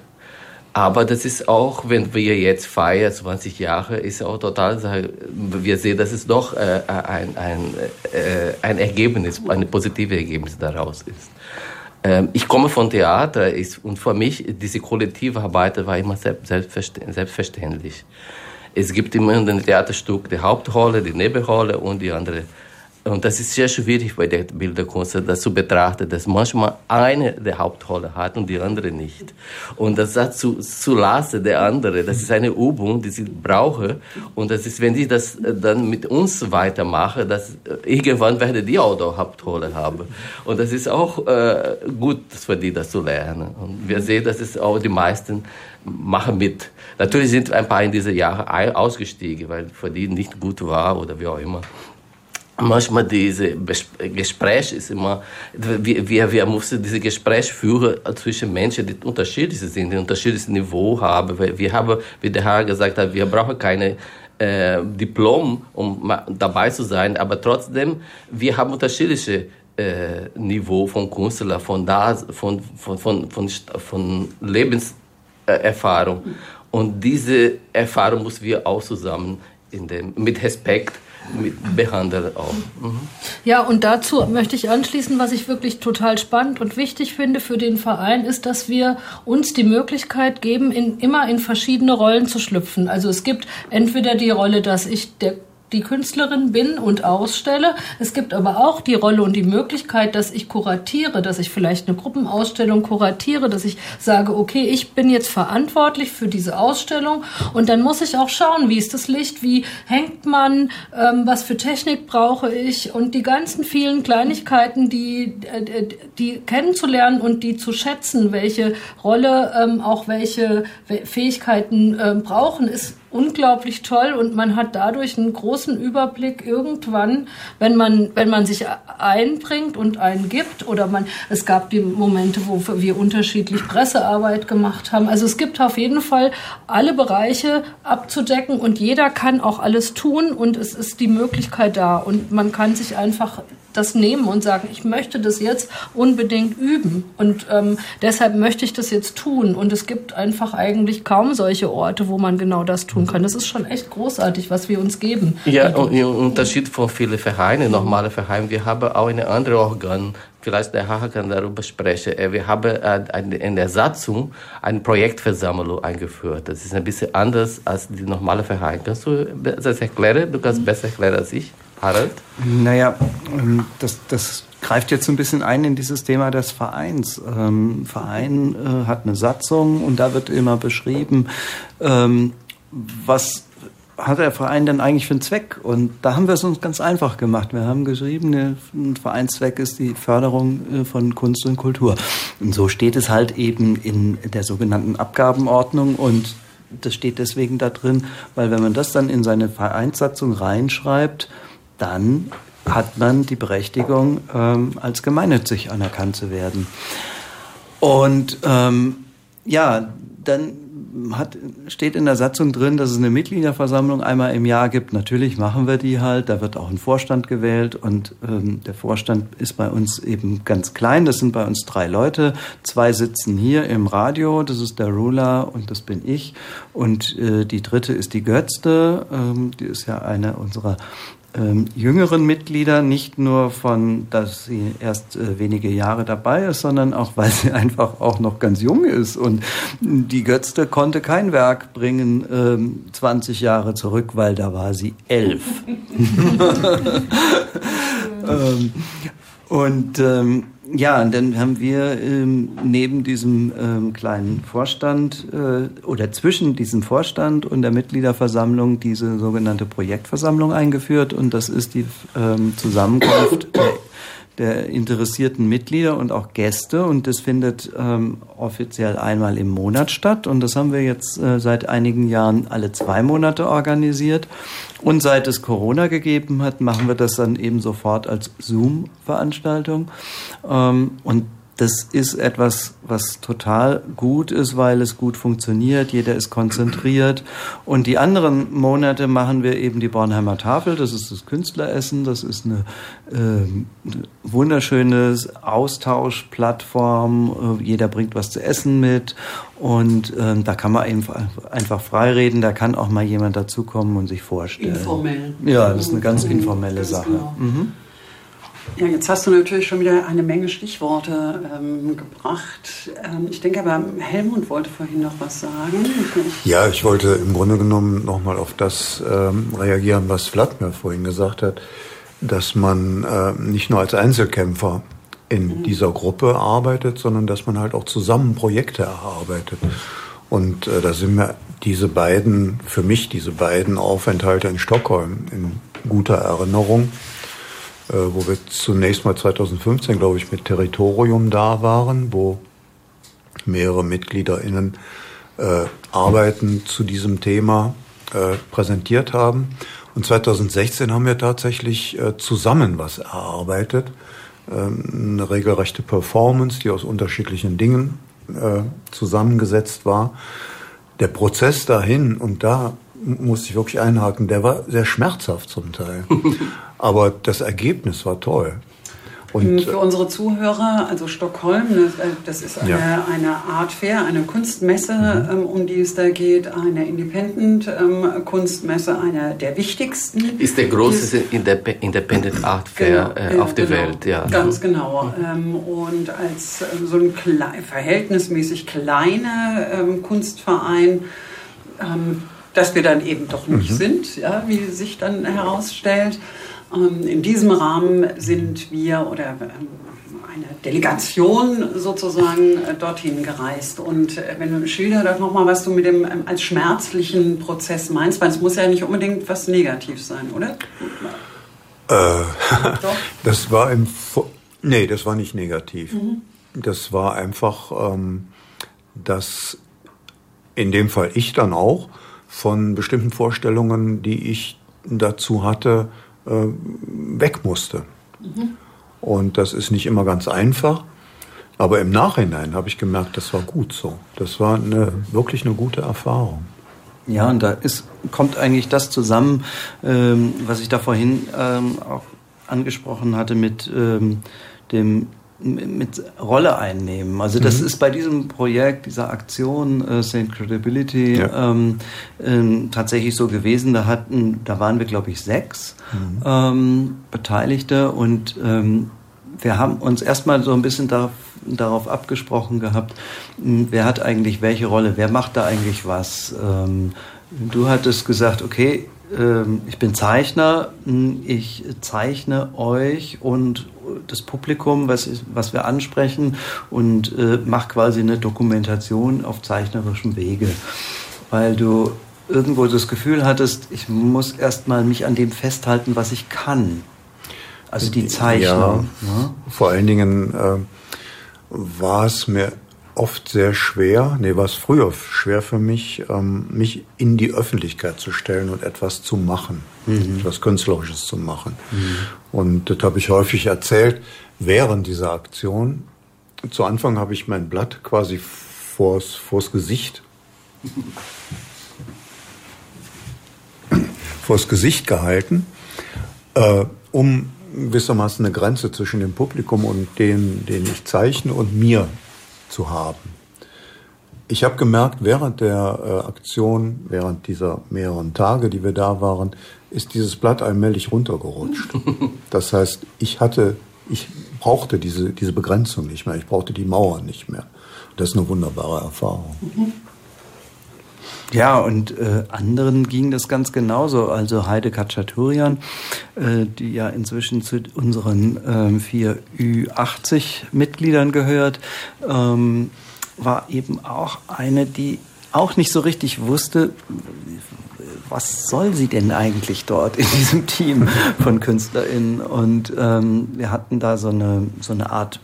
Aber das ist auch, wenn wir jetzt feiern, 20 Jahre, ist auch total, wir sehen, dass es doch äh, ein, ein, äh, ein Ergebnis, ein positives Ergebnis daraus ist. Ähm, ich komme von Theater und für mich, diese kollektive Arbeit war immer selbstverständlich. Es gibt immer in einem Theaterstück die Hauptrolle, die Nebenrolle und die andere. Und das ist sehr schwierig bei der Bilderkunst, das zu betrachten, dass manchmal eine die Hauptrolle hat und die andere nicht. Und das dazu zu lassen, der andere, das ist eine Übung, die sie brauchen. Und das ist, wenn die das dann mit uns weitermachen, dass irgendwann werden die auch die Hauptrolle haben. Und das ist auch äh, gut für die, das zu lernen. Und wir sehen, dass es auch die meisten machen mit. Natürlich sind ein paar in diese Jahre ausgestiegen, weil für die nicht gut war oder wie auch immer. Manchmal diese Gespräch ist immer, wir, wir, wir müssen diese Gespräch führen zwischen Menschen, die unterschiedlich sind, die unterschiedliches Niveau haben. Wir haben, wie der Herr gesagt hat, wir brauchen keine äh, Diplom, um dabei zu sein, aber trotzdem, wir haben unterschiedliche äh, Niveau von Künstler, von, da, von, von, von, von, von Lebenserfahrung. Und diese Erfahrung müssen wir auch zusammen in dem, mit Respekt mit behandeln auch. Mhm. Ja, und dazu möchte ich anschließen, was ich wirklich total spannend und wichtig finde für den Verein, ist, dass wir uns die Möglichkeit geben, in, immer in verschiedene Rollen zu schlüpfen. Also es gibt entweder die Rolle, dass ich der die Künstlerin bin und ausstelle. Es gibt aber auch die Rolle und die Möglichkeit, dass ich kuratiere, dass ich vielleicht eine Gruppenausstellung kuratiere, dass ich sage, okay, ich bin jetzt verantwortlich für diese Ausstellung und dann muss ich auch schauen, wie ist das Licht, wie hängt man, ähm, was für Technik brauche ich und die ganzen vielen Kleinigkeiten, die, äh, die kennenzulernen und die zu schätzen, welche Rolle ähm, auch welche Fähigkeiten äh, brauchen, ist unglaublich toll und man hat dadurch einen großen Überblick irgendwann, wenn man, wenn man sich einbringt und einen gibt oder man, es gab die Momente, wo wir unterschiedlich Pressearbeit gemacht haben. Also es gibt auf jeden Fall alle Bereiche abzudecken und jeder kann auch alles tun und es ist die Möglichkeit da und man kann sich einfach das nehmen und sagen, ich möchte das jetzt unbedingt üben und ähm, deshalb möchte ich das jetzt tun. Und es gibt einfach eigentlich kaum solche Orte, wo man genau das tun kann. Das ist schon echt großartig, was wir uns geben. Ja, und im Unterschied von vielen Vereinen, normale Vereine, wir haben auch eine andere Organ, vielleicht der Haha kann darüber sprechen. Äh, wir haben äh, in der Satzung eine Projektversammlung eingeführt. Das ist ein bisschen anders als die normale Vereine. Kannst du das erklären? Du kannst besser erklären als ich. Harald? Naja, ähm, das, das greift jetzt ein bisschen ein in dieses Thema des Vereins. Ähm, Verein äh, hat eine Satzung und da wird immer beschrieben, ähm, was hat der Verein denn eigentlich für einen Zweck? Und da haben wir es uns ganz einfach gemacht. Wir haben geschrieben, ein Vereinszweck ist die Förderung äh, von Kunst und Kultur. Und so steht es halt eben in der sogenannten Abgabenordnung und das steht deswegen da drin, weil wenn man das dann in seine Vereinssatzung reinschreibt, dann hat man die Berechtigung, ähm, als gemeinnützig anerkannt zu werden. Und ähm, ja, dann hat, steht in der Satzung drin, dass es eine Mitgliederversammlung einmal im Jahr gibt. Natürlich machen wir die halt. Da wird auch ein Vorstand gewählt und ähm, der Vorstand ist bei uns eben ganz klein. Das sind bei uns drei Leute. Zwei sitzen hier im Radio. Das ist der Ruler und das bin ich. Und äh, die dritte ist die Götzte. Ähm, die ist ja eine unserer ähm, jüngeren Mitglieder, nicht nur von, dass sie erst äh, wenige Jahre dabei ist, sondern auch, weil sie einfach auch noch ganz jung ist. Und die Götzte konnte kein Werk bringen ähm, 20 Jahre zurück, weil da war sie elf. ähm, und ähm, ja, und dann haben wir ähm, neben diesem ähm, kleinen Vorstand äh, oder zwischen diesem Vorstand und der Mitgliederversammlung diese sogenannte Projektversammlung eingeführt. Und das ist die ähm, Zusammenkunft der interessierten Mitglieder und auch Gäste. Und das findet ähm, offiziell einmal im Monat statt. Und das haben wir jetzt äh, seit einigen Jahren alle zwei Monate organisiert. Und seit es Corona gegeben hat, machen wir das dann eben sofort als Zoom-Veranstaltung. Ähm, und das ist etwas, was total gut ist, weil es gut funktioniert, jeder ist konzentriert. Und die anderen Monate machen wir eben die Bornheimer Tafel, das ist das Künstleressen, das ist eine äh, wunderschöne Austauschplattform, äh, jeder bringt was zu essen mit und äh, da kann man einfach frei reden, da kann auch mal jemand dazukommen und sich vorstellen. Informell. Ja, das ist eine ganz informelle Sache. Genau. Mhm. Ja, jetzt hast du natürlich schon wieder eine Menge Stichworte ähm, gebracht. Ähm, ich denke aber, Helmut wollte vorhin noch was sagen. Ich ja, ich wollte im Grunde genommen nochmal auf das ähm, reagieren, was Vladimir vorhin gesagt hat, dass man äh, nicht nur als Einzelkämpfer in mhm. dieser Gruppe arbeitet, sondern dass man halt auch zusammen Projekte erarbeitet. Und äh, da sind mir diese beiden, für mich diese beiden Aufenthalte in Stockholm in guter Erinnerung. Äh, wo wir zunächst mal 2015, glaube ich, mit Territorium da waren, wo mehrere MitgliederInnen äh, Arbeiten zu diesem Thema äh, präsentiert haben. Und 2016 haben wir tatsächlich äh, zusammen was erarbeitet. Ähm, eine regelrechte Performance, die aus unterschiedlichen Dingen äh, zusammengesetzt war. Der Prozess dahin, und da musste ich wirklich einhaken, der war sehr schmerzhaft zum Teil. Aber das Ergebnis war toll. Und Für unsere Zuhörer, also Stockholm, das ist eine, Ja. eine Art Fair, eine Kunstmesse, ähm, um die es da geht, eine Independent-Kunstmesse, eine der wichtigsten. Ist der größte Indep Independent Art Fair Genau, äh, ja, auf der genau. Welt. Ja. Ganz genau. Ähm, und als ähm, so ein klei verhältnismäßig kleiner ähm, Kunstverein, ähm, dass wir dann eben doch nicht Mhm. sind, ja, wie sich dann herausstellt. Ähm, in diesem Rahmen sind wir oder ähm, eine Delegation sozusagen äh, dorthin gereist. Und äh, wenn du schilder doch nochmal, was du mit dem ähm, als schmerzlichen Prozess meinst, weil es muss ja nicht unbedingt was Negatives sein, oder? Äh, das war im. Vo- Nee, das war nicht negativ. Mhm. Das war einfach, ähm, dass in dem Fall ich dann auch von bestimmten Vorstellungen, die ich dazu hatte, äh, weg musste. Und das ist nicht immer ganz einfach. Aber im Nachhinein habe ich gemerkt, das war gut so. Das war eine, wirklich eine gute Erfahrung. Ja, und da ist, kommt eigentlich das zusammen, ähm, was ich da vorhin ähm, auch angesprochen hatte mit ähm, dem mit Rolle einnehmen. Also das Mhm. ist bei diesem Projekt, dieser Aktion äh, St. Credibility Ja. ähm, ähm, tatsächlich so gewesen. Da hatten, da waren wir glaube ich sechs ähm, Beteiligte und ähm, wir haben uns erstmal so ein bisschen darauf, darauf abgesprochen gehabt, mh, wer hat eigentlich welche Rolle, wer macht da eigentlich was. Ähm, du hattest gesagt, okay, ähm, ich bin Zeichner, mh, ich zeichne euch und das Publikum, was, ist, was wir ansprechen und äh, mach quasi eine Dokumentation auf zeichnerischen Wege, weil du irgendwo das Gefühl hattest, ich muss erstmal mich an dem festhalten, was ich kann. Also die Ja, Zeichnung. ne? vor allen Dingen äh, war es mir oft sehr schwer, nee, war es früher schwer für mich, ähm, mich in die Öffentlichkeit zu stellen und etwas zu machen, Mhm. etwas Künstlerisches zu machen. Und das habe ich häufig erzählt während dieser Aktion. Zu Anfang habe ich mein Blatt quasi vors, vors Gesicht vors Gesicht gehalten, äh, um gewissermaßen eine Grenze zwischen dem Publikum und den, den ich zeichne und mir zu haben. Ich habe gemerkt, während der äh, Aktion, während dieser mehreren Tage, die wir da waren, ist dieses Blatt allmählich runtergerutscht. Das heißt, ich hatte, ich brauchte diese, diese Begrenzung nicht mehr, ich brauchte die Mauer nicht mehr. Das ist eine wunderbare Erfahrung. Ja, und äh, anderen ging das ganz genauso. Also Heide Katschaturian, äh, die ja inzwischen zu unseren ähm, vier Ü80-Mitgliedern gehört, ähm, war eben auch eine, die auch nicht so richtig wusste, was soll sie denn eigentlich dort in diesem Team von KünstlerInnen? Und ähm, wir hatten da so eine, so eine Art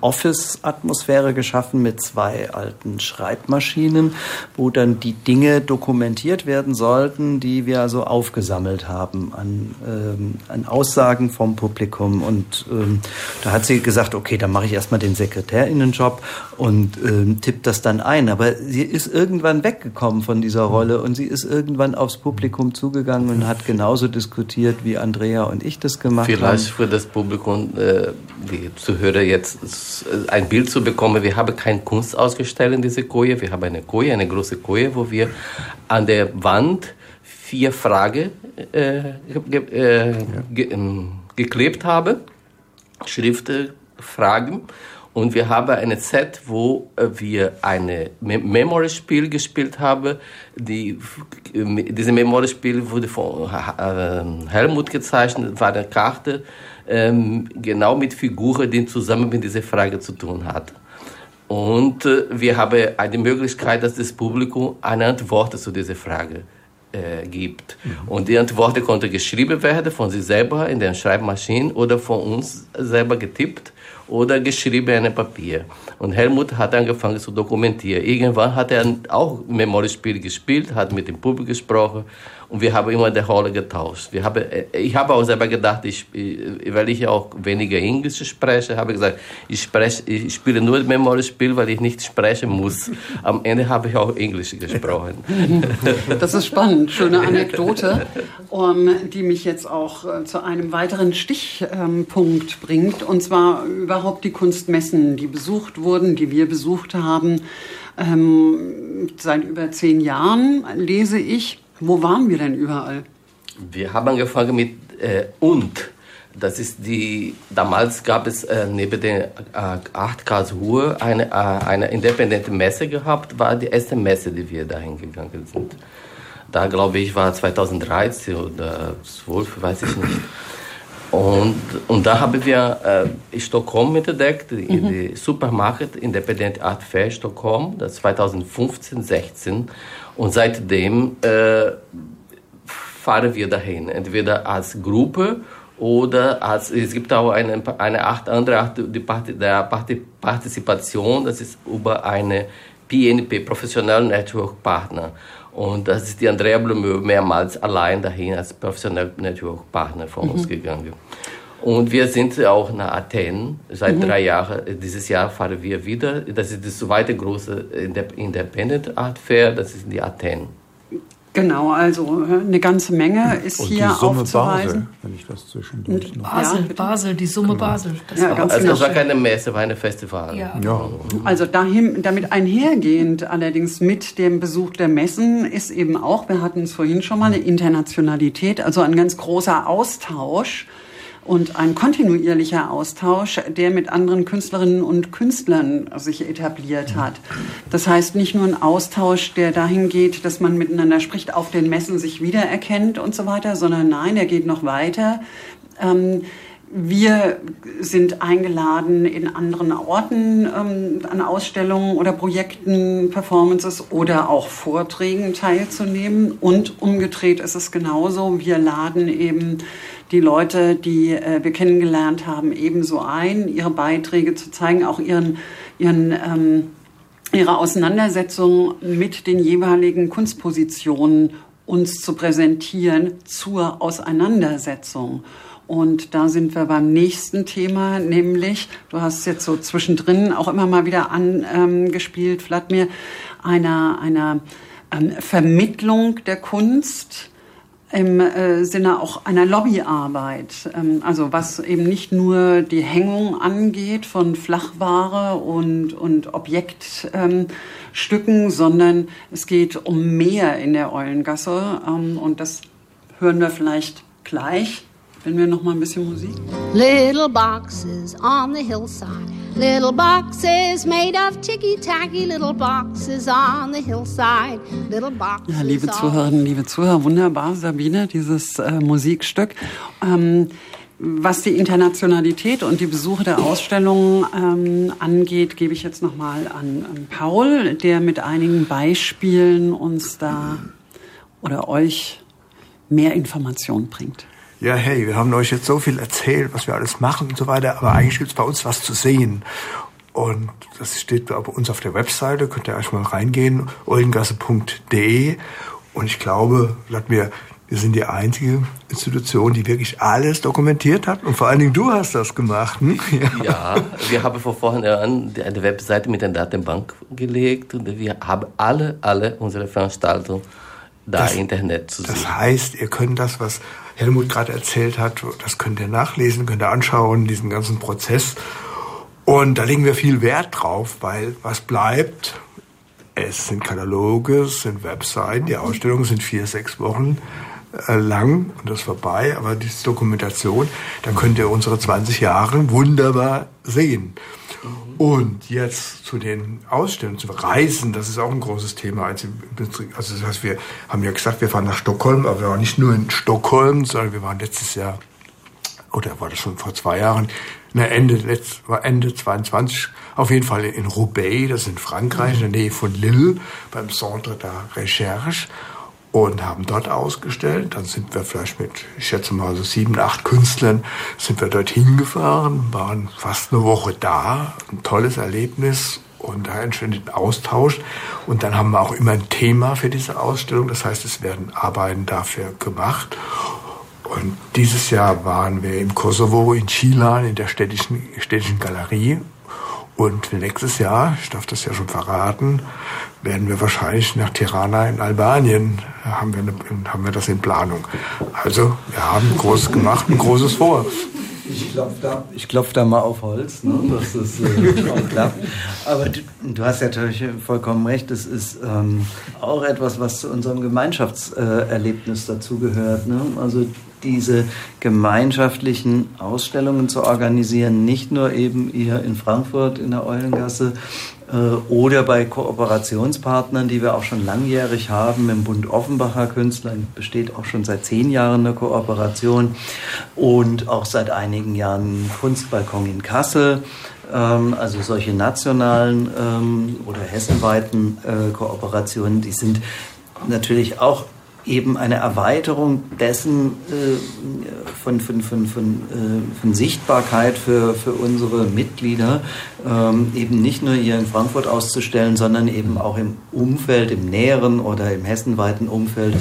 Office-Atmosphäre geschaffen mit zwei alten Schreibmaschinen, wo dann die Dinge dokumentiert werden sollten, die wir so aufgesammelt haben an, ähm, an Aussagen vom Publikum. Und ähm, da hat sie gesagt, okay, dann mache ich erstmal den Sekretärinnenjob und ähm, tippt das dann ein. Aber sie ist irgendwann weggekommen von dieser Rolle und sie ist irgendwann aufs Publikum zugegangen und hat genauso diskutiert, wie Andrea und ich das gemacht Vielleicht haben. für das Publikum, äh, die Zuhörer jetzt ein Bild zu bekommen. Wir haben keine Kunst ausgestellt in dieser Koje. Wir haben eine Koje, eine große Koje, wo wir an der Wand vier Fragen äh, ge äh, ge ähm, geklebt haben. Schriften, Fragen. Und wir haben eine Set, wo äh, wir ein Me Memory-Spiel gespielt haben. Die, äh, dieses Memory-Spiel wurde von äh, Helmut gezeichnet, war eine Karte, ähm, genau mit Figuren, die zusammen mit dieser Frage zu tun hat. Und äh, wir haben eine Möglichkeit, dass das Publikum eine Antwort zu dieser Frage äh, gibt. Und die Antwort konnte geschrieben werden von sich selber in den Schreibmaschinen oder von uns selber getippt. Oder geschriebene Papier. Und Helmut hat angefangen zu dokumentieren. Irgendwann hat er auch Memoriespiel gespielt, hat mit dem Publikum gesprochen und wir haben immer die Rolle getauscht. Wir haben, ich habe auch selber gedacht, ich, weil ich auch weniger Englisch spreche, habe gesagt, ich, spreche, ich spiele nur Memoriespiel, weil ich nicht sprechen muss. Am Ende habe ich auch Englisch gesprochen. Das ist spannend, schöne Anekdote, um, die mich jetzt auch äh, zu einem weiteren Stichpunkt bringt, und zwar überhaupt die Kunstmessen, die besucht wurden, die wir besucht haben. Ähm, seit über zehn Jahren lese ich, wo waren wir denn überall? Wir haben angefangen mit äh, und. Das ist die, damals gab es äh, neben der äh, 8 Karlsruhe eine, äh, eine independente Messe gehabt, war die erste Messe, die wir dahin gegangen sind. Da glaube ich war 2013 oder 12, weiß ich nicht. Und, und da haben wir äh, Stockholm entdeckt, die, mhm. die Supermarkt Independent Art Fair Stockholm, das 2015, 16. Und seitdem äh, fahren wir dahin, entweder als Gruppe oder als, es gibt auch eine, eine acht andere Art die Part, der Partizipation, das ist über eine PNP, Professional Network Partner. Und das ist die Andrea Blumö mehrmals allein dahin als Professional Network Partner von mhm. uns gegangen. Und wir sind auch nach Athen seit mhm. drei Jahren. Dieses Jahr fahren wir wieder. Das ist das zweite große Independent Art Fair, das ist die Athen. Genau, also äh, eine ganze Menge ist Und hier die Summe aufzuweisen. Basel, wenn ich das zwischendurch noch. Basel, Ja, Basel, die Summe Basel. Das Ja, war ganz also genau. das war keine Messe, war ein Festival. Ja. Also dahin, damit einhergehend allerdings mit dem Besuch der Messen ist eben auch, wir hatten es vorhin schon mal, eine Internationalität, also ein ganz großer Austausch und ein kontinuierlicher Austausch, der mit anderen Künstlerinnen und Künstlern sich etabliert hat. Das heißt nicht nur ein Austausch, der dahin geht, dass man miteinander spricht, auf den Messen sich wiedererkennt und so weiter, sondern nein, er geht noch weiter. Ähm, wir sind eingeladen, in anderen Orten ähm, an Ausstellungen oder Projekten, Performances oder auch Vorträgen teilzunehmen. Und umgedreht ist es genauso. Wir laden eben die Leute, die äh, wir kennengelernt haben, ebenso ein, ihre Beiträge zu zeigen, auch ihren, ihren ähm, ihre Auseinandersetzung mit den jeweiligen Kunstpositionen uns zu präsentieren zur Auseinandersetzung. Und da sind wir beim nächsten Thema, nämlich, du hast jetzt so zwischendrin auch immer mal wieder angespielt, ähm, Vladimir, einer, einer ähm, Vermittlung der Kunst im äh, Sinne auch einer Lobbyarbeit. Ähm, also was eben nicht nur die Hängung angeht von Flachware und, und Objektstücken, ähm, sondern es geht um mehr in der Eulengasse. Ähm, und das hören wir vielleicht gleich. Wenn wir noch mal ein bisschen Musik. Little boxes on the hillside. Little boxes made of ticky-tacky. Little boxes on the hillside. Little boxes Ja, liebe Zuhörerinnen, liebe Zuhörer, wunderbar, Sabine, dieses äh, Musikstück. Ähm, was die Internationalität und die Besuche der Ausstellungen ähm, angeht, gebe ich jetzt noch mal an, an Paul, der mit einigen Beispielen uns da oder euch mehr Informationen bringt. Ja, hey, wir haben euch jetzt so viel erzählt, was wir alles machen und so weiter, aber eigentlich gibt's bei uns was zu sehen. Und das steht bei uns auf der Webseite, könnt ihr euch mal reingehen, eulengasse.de. Und ich glaube, Vladimir, wir sind die einzige Institution, die wirklich alles dokumentiert hat. Und vor allen Dingen du hast das gemacht. Hm? Ja, wir haben vor vorhin eine Webseite mit der Datenbank gelegt und wir haben alle, alle unsere Veranstaltungen da Das- im Internet zu sehen. Das heißt, ihr könnt das, was Helmut gerade erzählt hat, das könnt ihr nachlesen, könnt ihr anschauen, diesen ganzen Prozess. Und da legen wir viel Wert drauf, weil was bleibt, es sind Kataloge, es sind Webseiten, die Ausstellungen sind vier, sechs Wochen äh, lang und das vorbei, aber diese Dokumentation, da könnt ihr unsere 20 Jahre wunderbar sehen. Und jetzt zu den Ausstellungen, zu Reisen, das ist auch ein großes Thema. Also also das heißt, wir haben ja gesagt, wir fahren nach Stockholm, aber wir waren nicht nur in Stockholm, sondern wir waren letztes Jahr, oder war das schon vor zwei Jahren, na, Ende, letzt, Ende 22, auf jeden Fall in Roubaix, das ist in Frankreich, in der Nähe von Lille, beim Centre de Recherche. Und haben dort ausgestellt. Dann sind wir vielleicht mit, ich schätze mal so sieben, acht Künstlern, sind wir dorthin gefahren, waren fast eine Woche da, ein tolles Erlebnis und da entsteht ein Austausch. Und dann haben wir auch immer ein Thema für diese Ausstellung. Das heißt, es werden Arbeiten dafür gemacht. Und dieses Jahr waren wir im Kosovo, in Chilan, in der städtischen, städtischen Galerie. Und nächstes Jahr, ich darf das ja schon verraten, werden wir wahrscheinlich nach Tirana in Albanien, haben wir, eine, haben wir das in Planung. Also, wir haben Großes gemacht, ein Großes vor. Ich klopfe da, klopf da mal auf Holz, ne, dass das äh, auch klappt. Aber du, du, hast ja natürlich vollkommen recht, es ist ähm, auch etwas, was zu unserem Gemeinschaftserlebnis äh, dazugehört. Ne? Also diese gemeinschaftlichen Ausstellungen zu organisieren, nicht nur eben hier in Frankfurt in der Eulengasse äh, oder bei Kooperationspartnern, die wir auch schon langjährig haben. Im Bund Offenbacher Künstler besteht auch schon seit zehn Jahren eine Kooperation und auch seit einigen Jahren Kunstbalkon in Kassel. Ähm, also solche nationalen ähm, oder hessenweiten äh, Kooperationen, die sind natürlich auch eben eine Erweiterung dessen äh, von, von, von, von, äh, von Sichtbarkeit für, für unsere Mitglieder, ähm, eben nicht nur hier in Frankfurt auszustellen, sondern eben auch im Umfeld, im näheren oder im hessenweiten Umfeld.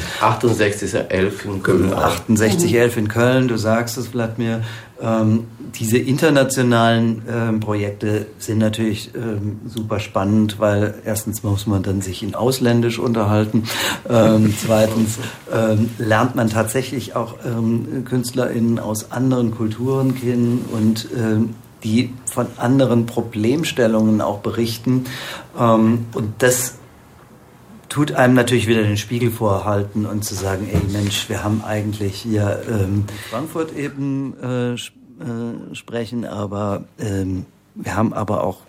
6811 in Köln. 6811 in Köln, du sagst es, Vladimir. Ähm, diese internationalen ähm, Projekte sind natürlich ähm, super spannend, weil erstens muss man dann sich in Ausländisch unterhalten, ähm, zweitens ähm, lernt man tatsächlich auch ähm, KünstlerInnen aus anderen Kulturen kennen und die von anderen Problemstellungen auch berichten. und das tut einem natürlich wieder den Spiegel vorhalten und zu sagen, ey Mensch, wir haben eigentlich hier ähm, Frankfurt eben äh, äh, sprechen, aber ähm, wir haben aber auch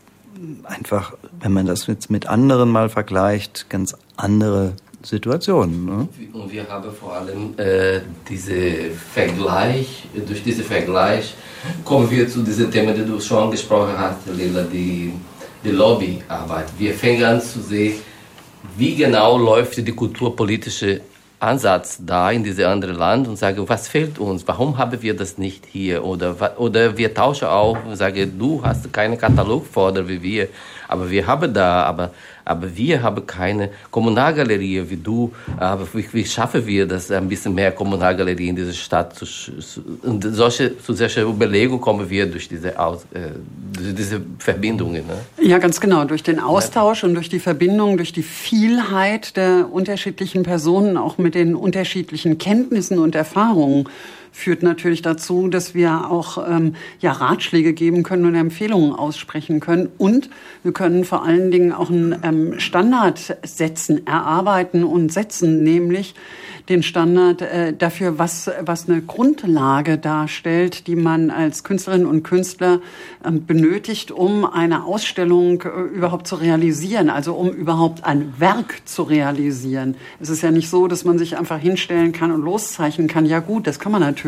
einfach, wenn man das jetzt mit anderen mal vergleicht, ganz andere Situationen. Ne? Und wir haben vor allem äh, diese Vergleich, durch diesen Vergleich kommen wir zu diesem Thema, das du schon angesprochen hast, Lila, die, die Lobbyarbeit. Wir fangen an zu sehen, wie genau läuft die kulturpolitische Ansatz da in diese andere Land und sage, was fehlt uns? Warum haben wir das nicht hier? Oder, oder wir tauschen auch und sagen, du hast keinen Katalog fordern wie wir, aber wir haben da, aber aber wir haben keine Kommunalgalerie wie du. Aber wie, wie schaffen wir das, ein bisschen mehr Kommunalgalerie in dieser Stadt? Zu, und solche, zu solcher Überlegung kommen wir durch diese, Aus, äh, durch diese Verbindungen. Ne? Ja, ganz genau. Durch den Austausch ja. und durch die Verbindung, durch die Vielheit der unterschiedlichen Personen, auch mit den unterschiedlichen Kenntnissen und Erfahrungen führt natürlich dazu, dass wir auch ähm, ja, Ratschläge geben können und Empfehlungen aussprechen können. Und wir können vor allen Dingen auch einen ähm, Standard setzen, erarbeiten und setzen, nämlich den Standard äh, dafür, was, was eine Grundlage darstellt, die man als Künstlerin und Künstler äh, benötigt, um eine Ausstellung äh, überhaupt zu realisieren, also um überhaupt ein Werk zu realisieren. Es ist ja nicht so, dass man sich einfach hinstellen kann und loszeichnen kann. Ja gut, das kann man natürlich.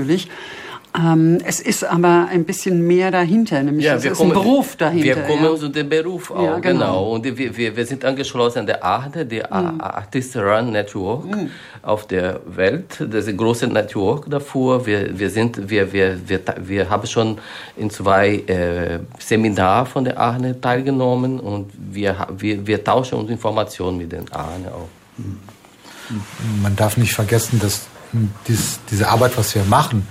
Ähm, es ist aber ein bisschen mehr dahinter, nämlich ja, es ist kommen, ein Beruf dahinter. Wir kommen ja. zu dem Beruf auch, ja, genau. genau. Und wir, wir, wir sind angeschlossen an der ARNE, die mhm. Artist Run Network mhm. auf der Welt. Das ist ein großes Network davor. Wir, wir, sind, wir, wir, wir, wir haben schon in zwei äh, Seminaren von der ARNE teilgenommen und wir, wir, wir tauschen uns Informationen mit den ARNE auch. Man darf nicht vergessen, dass dies, diese Arbeit, was wir machen,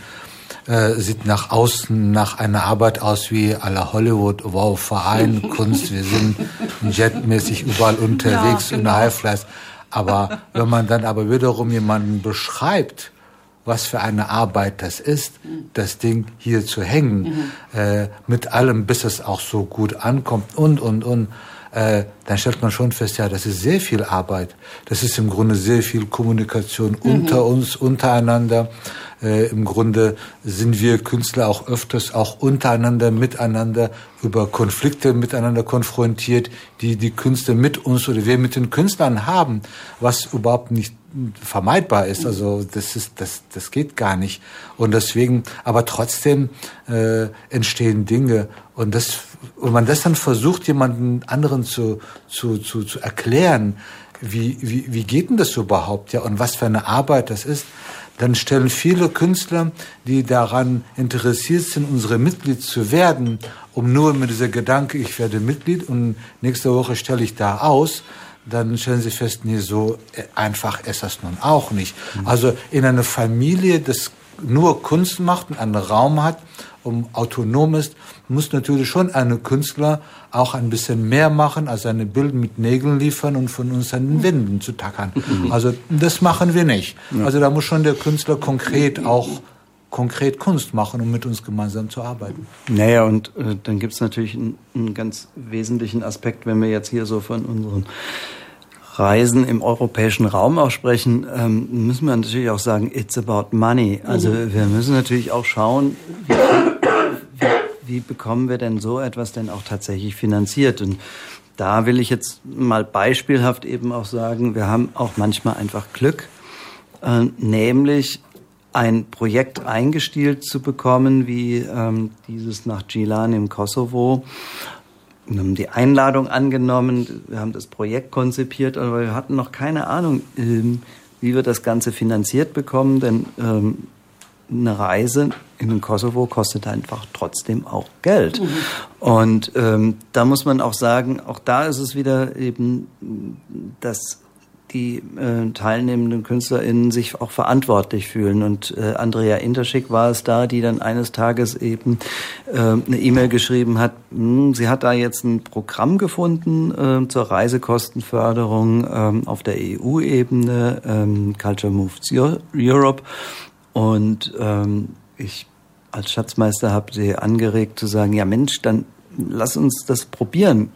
äh, sieht nach außen nach einer Arbeit aus wie la Hollywood, wow, Verein, Kunst, wir sind jetmäßig überall unterwegs ja, genau. in Highflies. Aber wenn man dann aber wiederum jemanden beschreibt, was für eine Arbeit das ist, das Ding hier zu hängen, mhm. äh, mit allem, bis es auch so gut ankommt und, und, und, äh, dann stellt man schon fest, ja, das ist sehr viel Arbeit. Das ist im Grunde sehr viel Kommunikation mhm. unter uns, untereinander. Äh, Im Grunde sind wir Künstler auch öfters auch untereinander, miteinander über Konflikte miteinander konfrontiert, die die Künstler mit uns oder wir mit den Künstlern haben, was überhaupt nicht vermeidbar ist. Also das ist das das geht gar nicht. Und deswegen, aber trotzdem äh, entstehen Dinge und das und man das dann versucht jemanden anderen zu zu zu, zu erklären, wie, wie, wie geht denn das überhaupt, ja, und was für eine Arbeit das ist, dann stellen viele Künstler, die daran interessiert sind, unsere Mitglied zu werden, um nur mit dieser Gedanke, ich werde Mitglied und nächste Woche stelle ich da aus, dann stellen sie fest, nee, so einfach ist das nun auch nicht. Also in einer Familie, das nur Kunst macht und einen Raum hat, um autonom ist, muss natürlich schon ein Künstler auch ein bisschen mehr machen, als seine Bilder mit Nägeln liefern und von uns an den Wänden zu tackern. Also das machen wir nicht. Also da muss schon der Künstler konkret auch konkret Kunst machen, um mit uns gemeinsam zu arbeiten. Naja, und äh, dann gibt es natürlich einen, einen ganz wesentlichen Aspekt, wenn wir jetzt hier so von unseren Reisen im europäischen Raum auch sprechen, ähm, müssen wir natürlich auch sagen, it's about money. Also Mhm. wir müssen natürlich auch schauen, wie, wie, bekommen wir denn so etwas denn auch tatsächlich finanziert? Und da will ich jetzt mal beispielhaft eben auch sagen, wir haben auch manchmal einfach Glück, äh, nämlich ein Projekt eingestielt zu bekommen, wie ähm, dieses nach Gilan im Kosovo. Wir haben die Einladung angenommen, wir haben das Projekt konzipiert, aber wir hatten noch keine Ahnung, ähm, wie wir das Ganze finanziert bekommen, denn ähm, eine Reise in den Kosovo kostet einfach trotzdem auch Geld. Und ähm, da muss man auch sagen, auch da ist es wieder eben, dass die äh, teilnehmenden KünstlerInnen sich auch verantwortlich fühlen. Und äh, Andrea Interschick war es da, die dann eines Tages eben äh, eine E-Mail geschrieben hat, hm, sie hat da jetzt ein Programm gefunden äh, zur Reisekostenförderung ähm, auf der EU-Ebene, ähm, Culture Moves Europe. Und ähm, ich als Schatzmeister habe sie angeregt zu sagen, ja Mensch, dann lass uns das probieren.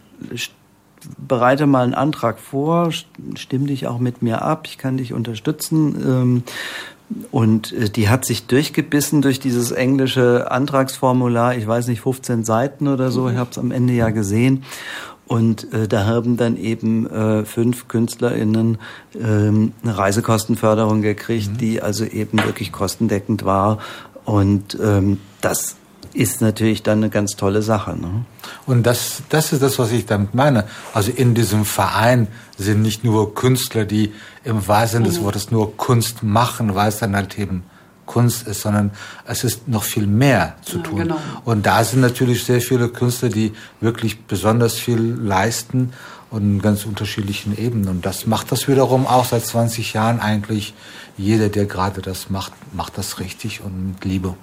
Bereite mal einen Antrag vor, stimm dich auch mit mir ab, ich kann dich unterstützen. Ähm, und äh, die hat sich durchgebissen durch dieses englische Antragsformular, ich weiß nicht, 15 Seiten oder so, ich habe es am Ende ja gesehen. Und äh, da haben dann eben äh, fünf KünstlerInnen ähm, eine Reisekostenförderung gekriegt, die also eben wirklich kostendeckend war. Und ähm, das ist natürlich dann eine ganz tolle Sache. Ne? Und das, das ist das, was ich damit meine. Also in diesem Verein sind nicht nur Künstler, die im wahrsten Sinne des Wortes nur Kunst machen, weil es dann halt eben Kunst ist, sondern es ist noch viel mehr zu tun. genau. Und da sind natürlich sehr viele Künstler, die wirklich besonders viel leisten und ganz unterschiedlichen Ebenen. Und das macht das wiederum auch seit 20 Jahren eigentlich. Jeder, der gerade das macht, macht das richtig und mit Liebe.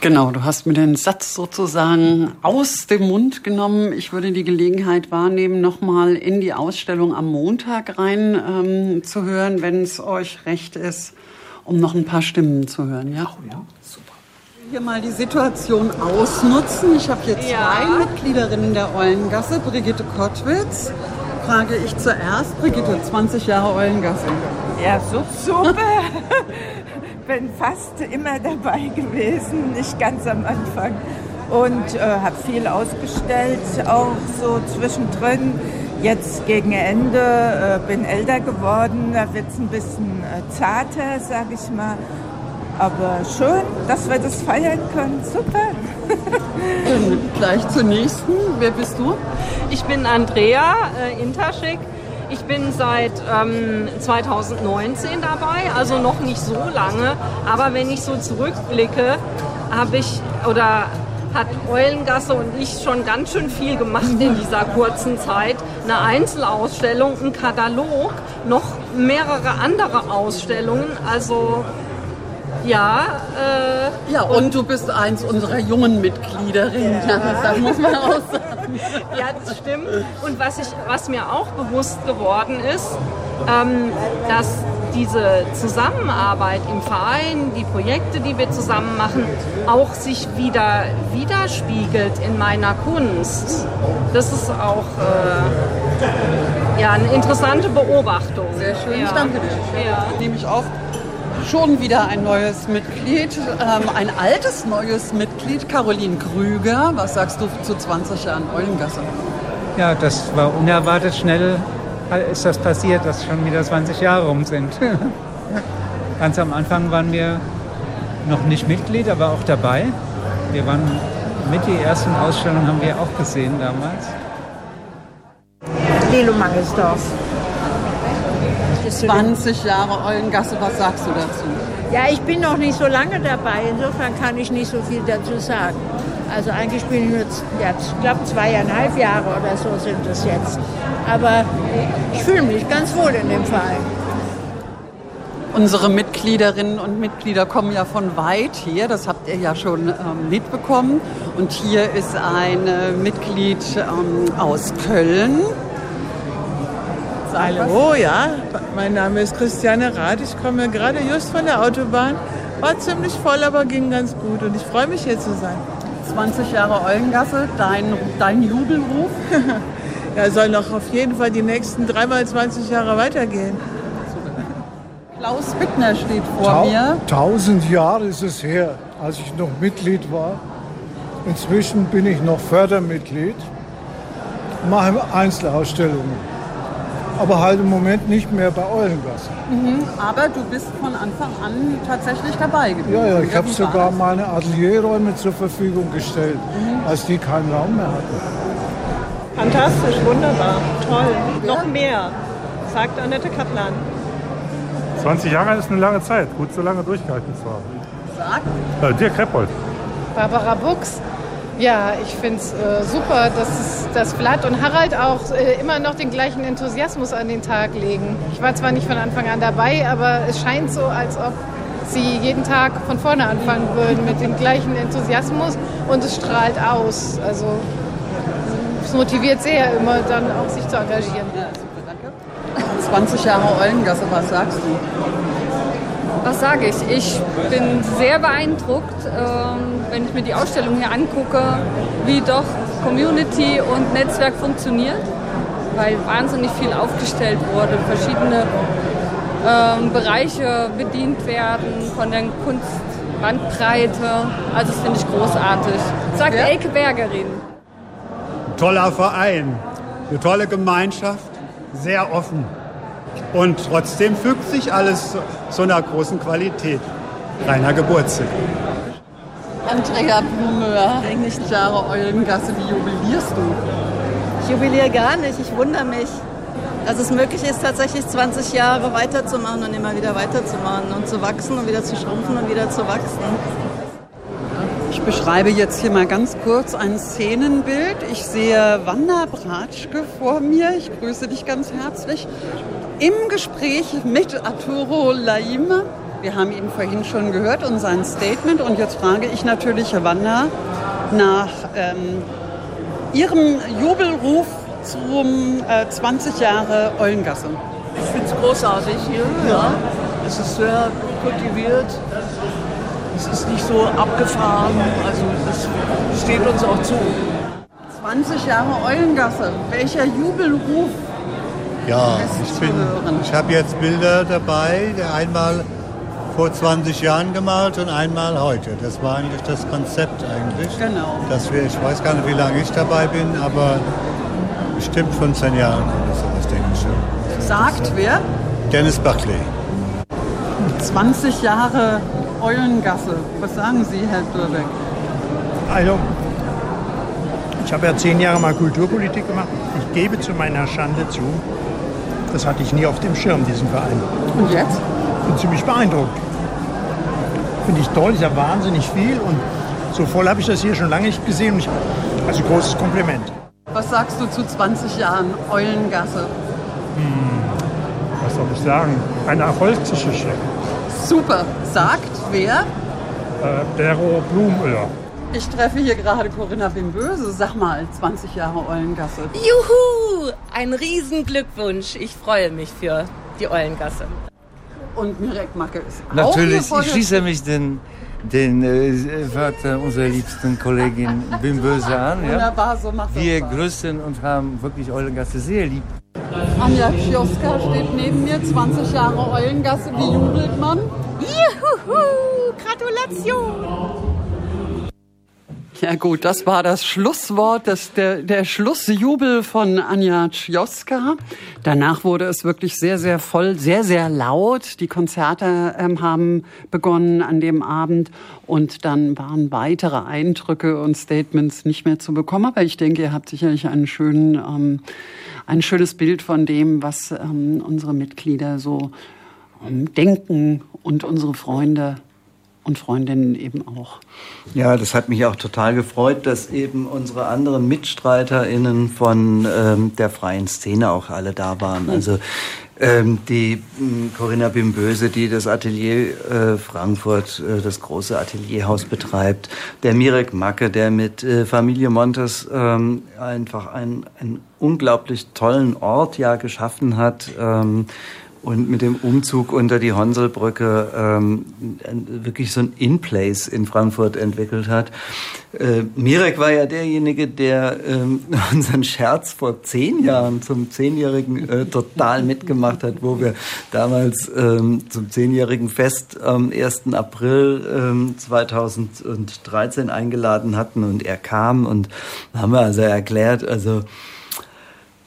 Genau, du hast mir den Satz sozusagen aus dem Mund genommen. Ich würde die Gelegenheit wahrnehmen, nochmal in die Ausstellung am Montag rein ähm, zu hören, wenn es euch recht ist, um noch ein paar Stimmen zu hören. Ja, ja super. Hier mal die Situation ausnutzen. Ich habe hier zwei Mitgliederinnen der Eulengasse, Brigitte Kottwitz. Frage ich zuerst, Brigitte, 20 Jahre Eulengasse. Ja, so super. Bin fast immer dabei gewesen, nicht ganz am Anfang. Und äh, habe viel ausgestellt, auch so zwischendrin. Jetzt gegen Ende äh, bin älter geworden, da wird es ein bisschen äh, zarter, sag ich mal. Aber schön, dass wir das feiern können. Super. Dann gleich zur nächsten. Wer bist du? Ich bin Andrea äh, Interschik. Ich bin seit ähm, 2019 dabei, also noch nicht so lange. Aber wenn ich so zurückblicke, habe ich oder hat Eulengasse und ich schon ganz schön viel gemacht in dieser kurzen Zeit. Eine Einzelausstellung, ein Katalog, noch mehrere andere Ausstellungen. Also ja. Äh, Ja, und du bist eins unserer jungen Mitgliederinnen. Ja. das muss man auch sagen. ja, das stimmt. Und was, ich, was mir auch bewusst geworden ist, ähm, dass diese Zusammenarbeit im Verein, die Projekte, die wir zusammen machen, auch sich wieder widerspiegelt in meiner Kunst. Das ist auch äh, ja, eine interessante Beobachtung. Sehr schön, ich ja. danke dir. Ja. Nehme ich auf. Schon wieder ein neues Mitglied, ähm, ein altes neues Mitglied, Caroline Krüger. Was sagst du zu 20 Jahren Eulengasse? Ja, das war unerwartet schnell, ist das passiert, dass schon wieder 20 Jahre rum sind. Ganz am Anfang waren wir noch nicht Mitglied, aber auch dabei. Wir waren mit die ersten Ausstellungen haben wir auch gesehen damals. Lelo Mangelsdorf. 20 Jahre Eulengasse, was sagst du dazu? Ja, ich bin noch nicht so lange dabei, insofern kann ich nicht so viel dazu sagen. Also eigentlich bin ich jetzt, ja, ich glaube zweieinhalb Jahre oder so sind es jetzt. Aber ich fühle mich ganz wohl in dem Verein. Unsere Mitgliederinnen und Mitglieder kommen ja von weit hier, das habt ihr ja schon ähm, mitbekommen. Und hier ist ein äh, Mitglied ähm, aus Köln. Hallo, ja. Mein Name ist Christiane Rath. Ich komme gerade just von der Autobahn. War ziemlich voll, aber ging ganz gut. Und ich freue mich, hier zu sein. 20 Jahre Eulengasse, dein, dein Jubelruf? ja, soll noch auf jeden Fall die nächsten dreimal 20 Jahre weitergehen. Klaus Bittner steht vor Tau mir. Tausend Jahre ist es her, als ich noch Mitglied war. Inzwischen bin ich noch Fördermitglied, mache Einzelausstellungen. Aber halt im Moment nicht mehr bei Eulengasse. Mhm. Aber du bist von Anfang an tatsächlich dabei gewesen. Ja, ja, ich habe sogar meine Atelierräume zur Verfügung gestellt, Mhm. als die keinen Raum mehr hatten. Fantastisch, wunderbar, toll. Noch mehr, sagt Annette Kaplan. 20 Jahre ist eine lange Zeit. Gut, so lange durchgehalten zu haben. Sag. Äh, Dirk Reppold. Barbara Buchs. Ja, ich finde es äh, super, dass, es, dass Vlad und Harald auch äh, immer noch den gleichen Enthusiasmus an den Tag legen. Ich war zwar nicht von Anfang an dabei, aber es scheint so, als ob sie jeden Tag von vorne anfangen würden mit dem gleichen Enthusiasmus und es strahlt aus. Also es motiviert sehr, immer dann auch sich zu engagieren. 20 Jahre Eulengasse, was sagst du? Was sage ich? Ich bin sehr beeindruckt, ähm, wenn ich mir die Ausstellung hier angucke, wie doch Community und Netzwerk funktioniert, weil wahnsinnig viel aufgestellt wurde, verschiedene ähm, Bereiche bedient werden von der Kunstbandbreite. Also das finde ich großartig. Sagt Elke Bergerin. Toller Verein, eine tolle Gemeinschaft, sehr offen. Und trotzdem fügt sich alles zu, zu einer großen Qualität. Reiner Geburtstag. Andrea Blumöhr, 20 Jahre Eulengasse, wie jubilierst du? Ich jubiliere gar nicht, ich wundere mich, dass es möglich ist, tatsächlich 20 Jahre weiterzumachen und immer wieder weiterzumachen und zu wachsen und wieder zu schrumpfen und wieder zu wachsen. Ich beschreibe jetzt hier mal ganz kurz ein Szenenbild. Ich sehe Wanda Bratschke vor mir. Ich grüße dich ganz herzlich. Im Gespräch mit Arturo Laima. Wir haben ihn vorhin schon gehört und sein Statement. Und jetzt frage ich natürlich Wanda nach ähm, ihrem Jubelruf zum äh, 20 Jahre Eulengasse. Ich finde es großartig hier. Ja. Es ist sehr kultiviert. Es ist nicht so abgefahren. Also das steht uns auch zu. 20 Jahre Eulengasse. Welcher Jubelruf Ja, ich, bin, ich habe jetzt Bilder dabei, einmal vor 20 Jahren gemalt und einmal heute. Das war eigentlich das Konzept eigentlich. Genau. Dass wir, ich weiß gar nicht, wie lange ich dabei bin, aber bestimmt 15 Jahre oder sowas, denke ich schon. Sagt wer? Dennis Buckley. 20 Jahre Eulengasse. Was sagen Sie, Herr Dürbeck? Also, ich habe ja zehn Jahre mal Kulturpolitik gemacht. Ich gebe zu meiner Schande zu, das hatte ich nie auf dem Schirm, diesen Verein. Und jetzt? Bin ziemlich beeindruckt. Finde ich toll, ist ja wahnsinnig viel und so voll habe ich das hier schon lange nicht gesehen. Ich, also großes Kompliment. Was sagst du zu 20 Jahren Eulengasse? Was soll ich sagen? Eine Erfolgsgeschichte. Super. Sagt wer? Äh, Dero Blumöller. Ich treffe hier gerade Corinna Bimböse. Sag mal, 20 Jahre Eulengasse. Juhu! Ein Riesenglückwunsch. Ich freue mich für die Eulengasse. Und Mirek Macke ist Natürlich, ich schließe mich den, den äh, Wörtern unserer liebsten Kollegin Bimböse an. Ja? Wunderbar, so macht das Wir Spaß. grüßen und haben wirklich Eulengasse sehr lieb. Anja Kioska steht neben mir. 20 Jahre Eulengasse. Wie jubelt man? Juhu! Gratulation! Ja gut, das war das Schlusswort, das, der, der Schlussjubel von Anja Czioska. Danach wurde es wirklich sehr, sehr voll, sehr, sehr laut. Die Konzerte ähm, haben begonnen an dem Abend und dann waren weitere Eindrücke und Statements nicht mehr zu bekommen. Aber ich denke, ihr habt sicherlich einen schönen, ähm, ein schönes Bild von dem, was ähm, unsere Mitglieder so ähm, denken und unsere Freunde und Freundinnen eben auch. Ja, das hat mich auch total gefreut, dass eben unsere anderen MitstreiterInnen von ähm, der freien Szene auch alle da waren. Mhm. Also ähm, die äh, Corinna Bimböse, die das Atelier äh, Frankfurt, äh, das große Atelierhaus betreibt, der Mirek Macke, der mit äh, Familie Montes ähm, einfach einen, einen unglaublich tollen Ort ja geschaffen hat. Ähm, und mit dem Umzug unter die Honselbrücke ähm, wirklich so ein In-Place in Frankfurt entwickelt hat. Äh, Mirek war ja derjenige, der ähm, unseren Scherz vor zehn Jahren zum Zehnjährigen äh, total mitgemacht hat, wo wir damals ähm, zum Zehnjährigen Fest am 1. April ähm, 2013 eingeladen hatten und er kam und haben wir also erklärt, also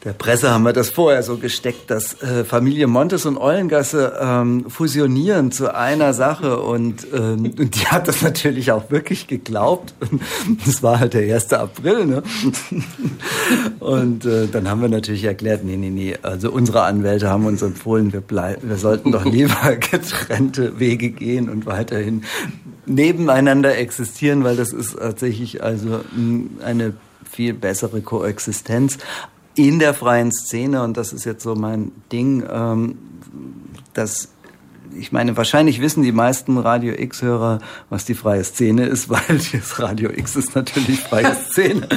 der Presse haben wir das vorher so gesteckt, dass äh, Familie Montes und Eulengasse ähm, fusionieren zu einer Sache und, ähm, und die hat das natürlich auch wirklich geglaubt. Das war halt der 1. April. Ne? Und äh, dann haben wir natürlich erklärt, nee, nee, nee, also unsere Anwälte haben uns empfohlen, wir, bleiben, wir sollten doch lieber getrennte Wege gehen und weiterhin nebeneinander existieren, weil das ist tatsächlich also eine viel bessere Koexistenz in der freien Szene, und das ist jetzt so mein Ding, ähm, dass ich meine, wahrscheinlich wissen die meisten Radio X-Hörer, was die freie Szene ist, weil das Radio X ist natürlich freie Szene.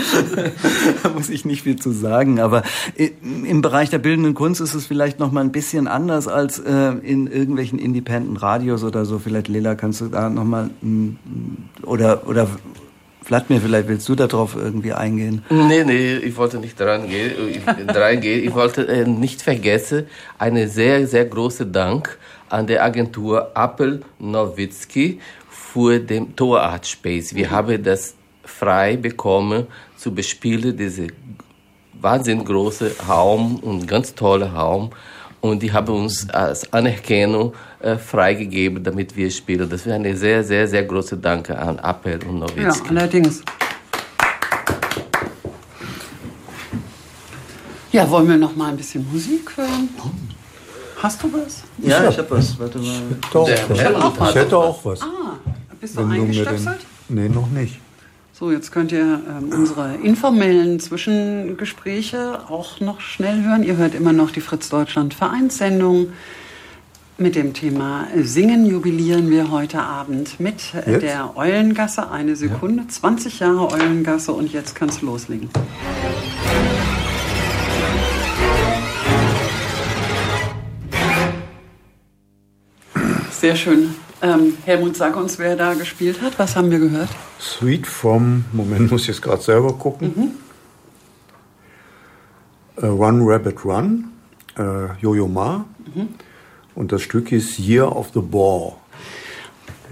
da muss ich nicht viel zu sagen. Aber im Bereich der bildenden Kunst ist es vielleicht noch mal ein bisschen anders als äh, in irgendwelchen Independent Radios oder so. Vielleicht Lela, kannst du da noch mal oder oder Vladimir, vielleicht willst du darauf irgendwie eingehen? Nee, nee, ich wollte nicht dran gehen. Ich, dran gehen. ich wollte äh, nicht vergessen, einen sehr, sehr großen Dank an der Agentur Appel Nowitzki für den Torart Space. Wir mhm. haben das frei bekommen zu bespielen, diese wahnsinnig große Raum und ganz tolle Raum. Und die haben uns als Anerkennung äh, freigegeben, damit wir spielen. Das wäre eine sehr, sehr, sehr große Danke an Appel und Nowitzki. Ja, allerdings. Ja, wollen wir noch mal ein bisschen Musik hören? Hast du was? Ja, ich habe was. Warte mal. Ich, ich hätte auch was. Ah, bist du eingestöpselt? Nee, noch nicht. So, jetzt könnt ihr ähm, unsere informellen Zwischengespräche auch noch schnell hören. Ihr hört immer noch die Fritz Deutschland Vereinssendung. Mit dem Thema Singen jubilieren wir heute Abend mit jetzt? der Eulengasse. Eine Sekunde, ja. 20 Jahre Eulengasse und jetzt kannst du loslegen. Sehr schön. Ähm, Helmut, sag uns, wer da gespielt hat. Was haben wir gehört? Sweet vom, Moment, muss ich jetzt gerade selber gucken. Mhm. Uh, Run Rabbit Run, uh, Jojo Ma. Mhm. Und das Stück ist Year of the Ball.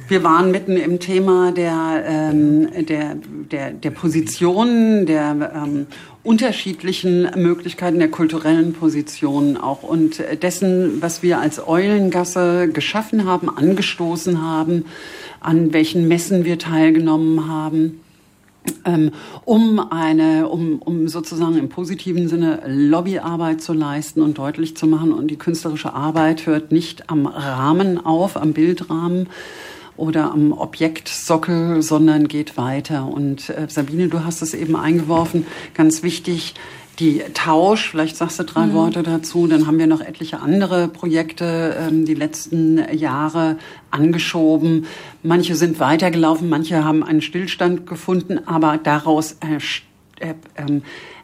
Wir waren mitten im Thema der, ähm, der, der, der Positionen, der ähm, unterschiedlichen Möglichkeiten der kulturellen Positionen auch und dessen, was wir als Eulengasse geschaffen haben, angestoßen haben, an welchen Messen wir teilgenommen haben. Ähm, um eine, um, um sozusagen im positiven Sinne Lobbyarbeit zu leisten und deutlich zu machen. Und die künstlerische Arbeit hört nicht am Rahmen auf, am Bildrahmen oder am Objektsockel, sondern geht weiter. Und äh, Sabine, du hast es eben eingeworfen, ganz wichtig, die Tausch, vielleicht sagst du drei mhm. Worte dazu, dann haben wir noch etliche andere Projekte ähm, die letzten Jahre angeschoben. Manche sind weitergelaufen, manche haben einen Stillstand gefunden, aber daraus äh, äh, äh,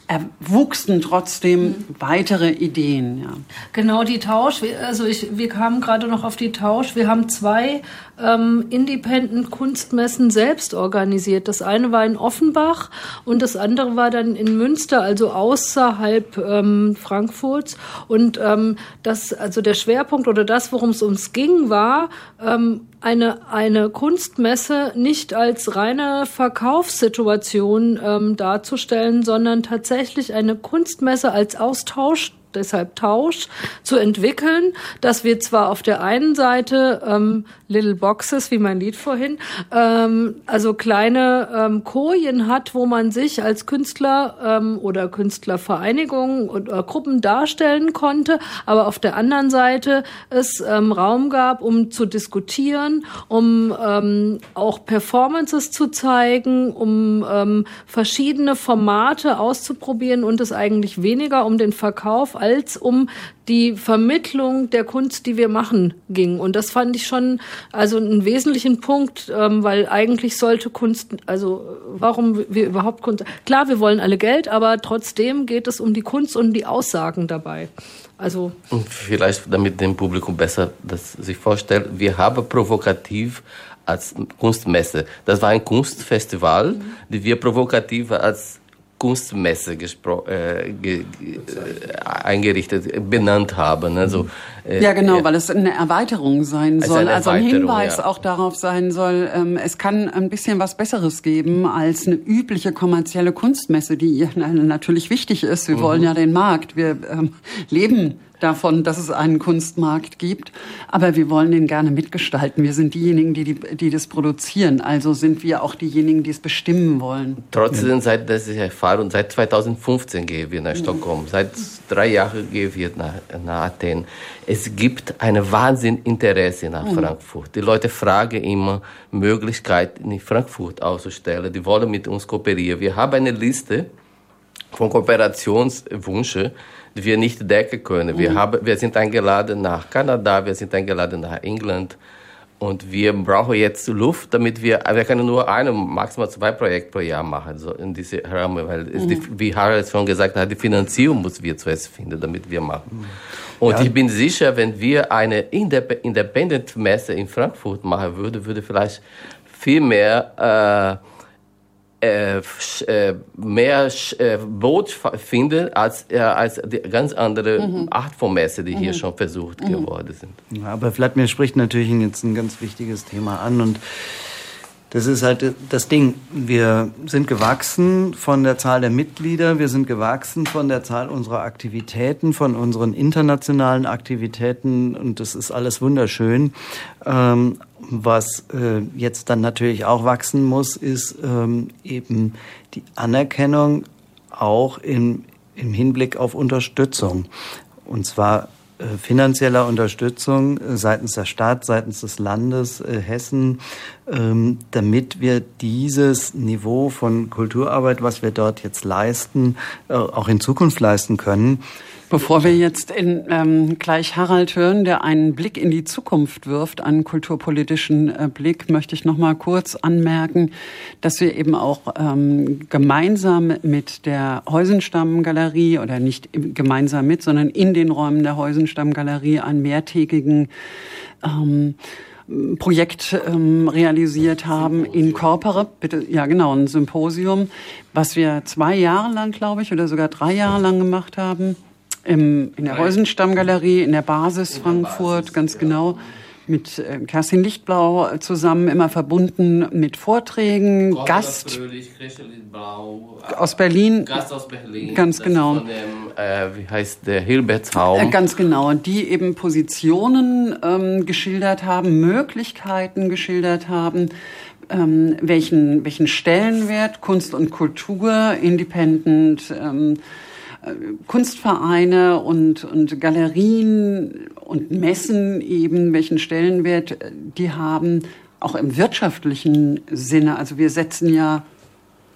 erwuchsen trotzdem mhm. weitere Ideen. Ja. Genau, die Tausch. Also ich, wir kamen gerade noch auf die Tausch. Wir haben zwei ähm, Independent Kunstmessen selbst organisiert. Das eine war in Offenbach und das andere war dann in Münster, also außerhalb ähm, Frankfurts. Und ähm, das, also der Schwerpunkt oder das, worum es uns ging, war ähm, eine, eine Kunstmesse nicht als reine Verkaufssituation ähm, darzustellen, sondern tatsächlich eine Kunstmesse als Austausch deshalb Tausch zu entwickeln, dass wir zwar auf der einen Seite ähm, Little Boxes, wie mein Lied vorhin, ähm, also kleine ähm, Kojen hat, wo man sich als Künstler ähm, oder Künstlervereinigungen oder Gruppen darstellen konnte, aber auf der anderen Seite es ähm, Raum gab, um zu diskutieren, um ähm, auch Performances zu zeigen, um ähm, verschiedene Formate auszuprobieren und es eigentlich weniger um den Verkauf als um die Vermittlung der Kunst, die wir machen, ging. Und das fand ich schon also einen wesentlichen Punkt, ähm, weil eigentlich sollte Kunst, also warum wir überhaupt Kunst, klar, wir wollen alle Geld, aber trotzdem geht es um die Kunst und die Aussagen dabei. Also und vielleicht damit dem Publikum besser das sich vorstellt, wir haben provokativ als Kunstmesse. Das war ein Kunstfestival, mhm. die wir provokativ als Kunstmesse äh, ge äh, eingerichtet, benannt haben. Also, äh, ja, genau, weil es eine Erweiterung sein soll, also ein Hinweis ja. auch darauf sein soll, ähm, es kann ein bisschen was Besseres geben als eine übliche kommerzielle Kunstmesse, die natürlich wichtig ist. Wir mhm. wollen ja den Markt, wir ähm, leben davon, dass es einen Kunstmarkt gibt. Aber wir wollen den gerne mitgestalten. Wir sind diejenigen, die, die, die das produzieren. Also sind wir auch diejenigen, die es bestimmen wollen. Trotzdem, seit das ich erfahre, und seit 2015 gehen wir nach Stockholm. Seit drei Jahren gehen wir nach, nach Athen. Es gibt ein Wahnsinninteresse nach mhm. Frankfurt. Die Leute fragen immer Möglichkeiten, in Frankfurt auszustellen. Die wollen mit uns kooperieren. Wir haben eine Liste von Kooperationswünschen wir nicht decken können. Wir, mhm. haben, wir sind eingeladen nach Kanada, wir sind eingeladen nach England. Und wir brauchen jetzt Luft, damit wir, wir können nur ein, maximal zwei Projekte pro Jahr machen, so in diese Rahmen, weil, mhm. die, wie Harald schon gesagt hat, die Finanzierung muss wir zuerst finden, damit wir machen. Mhm. Und ja. ich bin sicher, wenn wir eine Independent-Messe in Frankfurt machen würden, würde vielleicht viel mehr, äh, äh, äh, mehr äh, Boot finden als, äh, als die ganz andere mhm. Art von Messe, die mhm. hier schon versucht mhm. geworden sind. Ja, aber Vladimir spricht natürlich jetzt ein ganz wichtiges Thema an und das ist halt das Ding. Wir sind gewachsen von der Zahl der Mitglieder, wir sind gewachsen von der Zahl unserer Aktivitäten, von unseren internationalen Aktivitäten und das ist alles wunderschön. Ähm, was äh, jetzt dann natürlich auch wachsen muss, ist ähm, eben die Anerkennung auch im, im Hinblick auf Unterstützung. Und zwar äh, finanzieller Unterstützung äh, seitens der Stadt, seitens des Landes äh, Hessen, ähm, damit wir dieses Niveau von Kulturarbeit, was wir dort jetzt leisten, auch in Zukunft leisten können. Bevor wir jetzt in, ähm, gleich Harald hören, der einen Blick in die Zukunft wirft, einen kulturpolitischen äh, Blick, möchte ich noch mal kurz anmerken, dass wir eben auch ähm, gemeinsam mit der Heusenstamm-Galerie oder nicht gemeinsam mit, sondern in den Räumen der Heusenstamm-Galerie einen mehrtägigen ähm, Projekt ähm, realisiert haben in Corpore, bitte, ja genau, ein Symposium, was wir zwei Jahre lang, glaube ich, oder sogar drei Jahre lang gemacht haben im, in der Heusenstammgalerie, in der Basis in Frankfurt, Basis, ganz ja. genau mit äh, Kerstin Lichtblau zusammen, immer verbunden mit Vorträgen, Gott Gast Fröhlich, Blau, aus Berlin. Gast aus Berlin. Ganz genau. Von dem, äh, wie heißt der, Hilbertshaum. Äh, ganz genau. Die eben Positionen ähm, geschildert haben, Möglichkeiten geschildert haben, ähm, welchen, welchen Stellenwert Kunst und Kultur, Independent, ähm, Kunstvereine und, und Galerien und Messen eben, welchen Stellenwert die haben, auch im wirtschaftlichen Sinne. Also wir setzen ja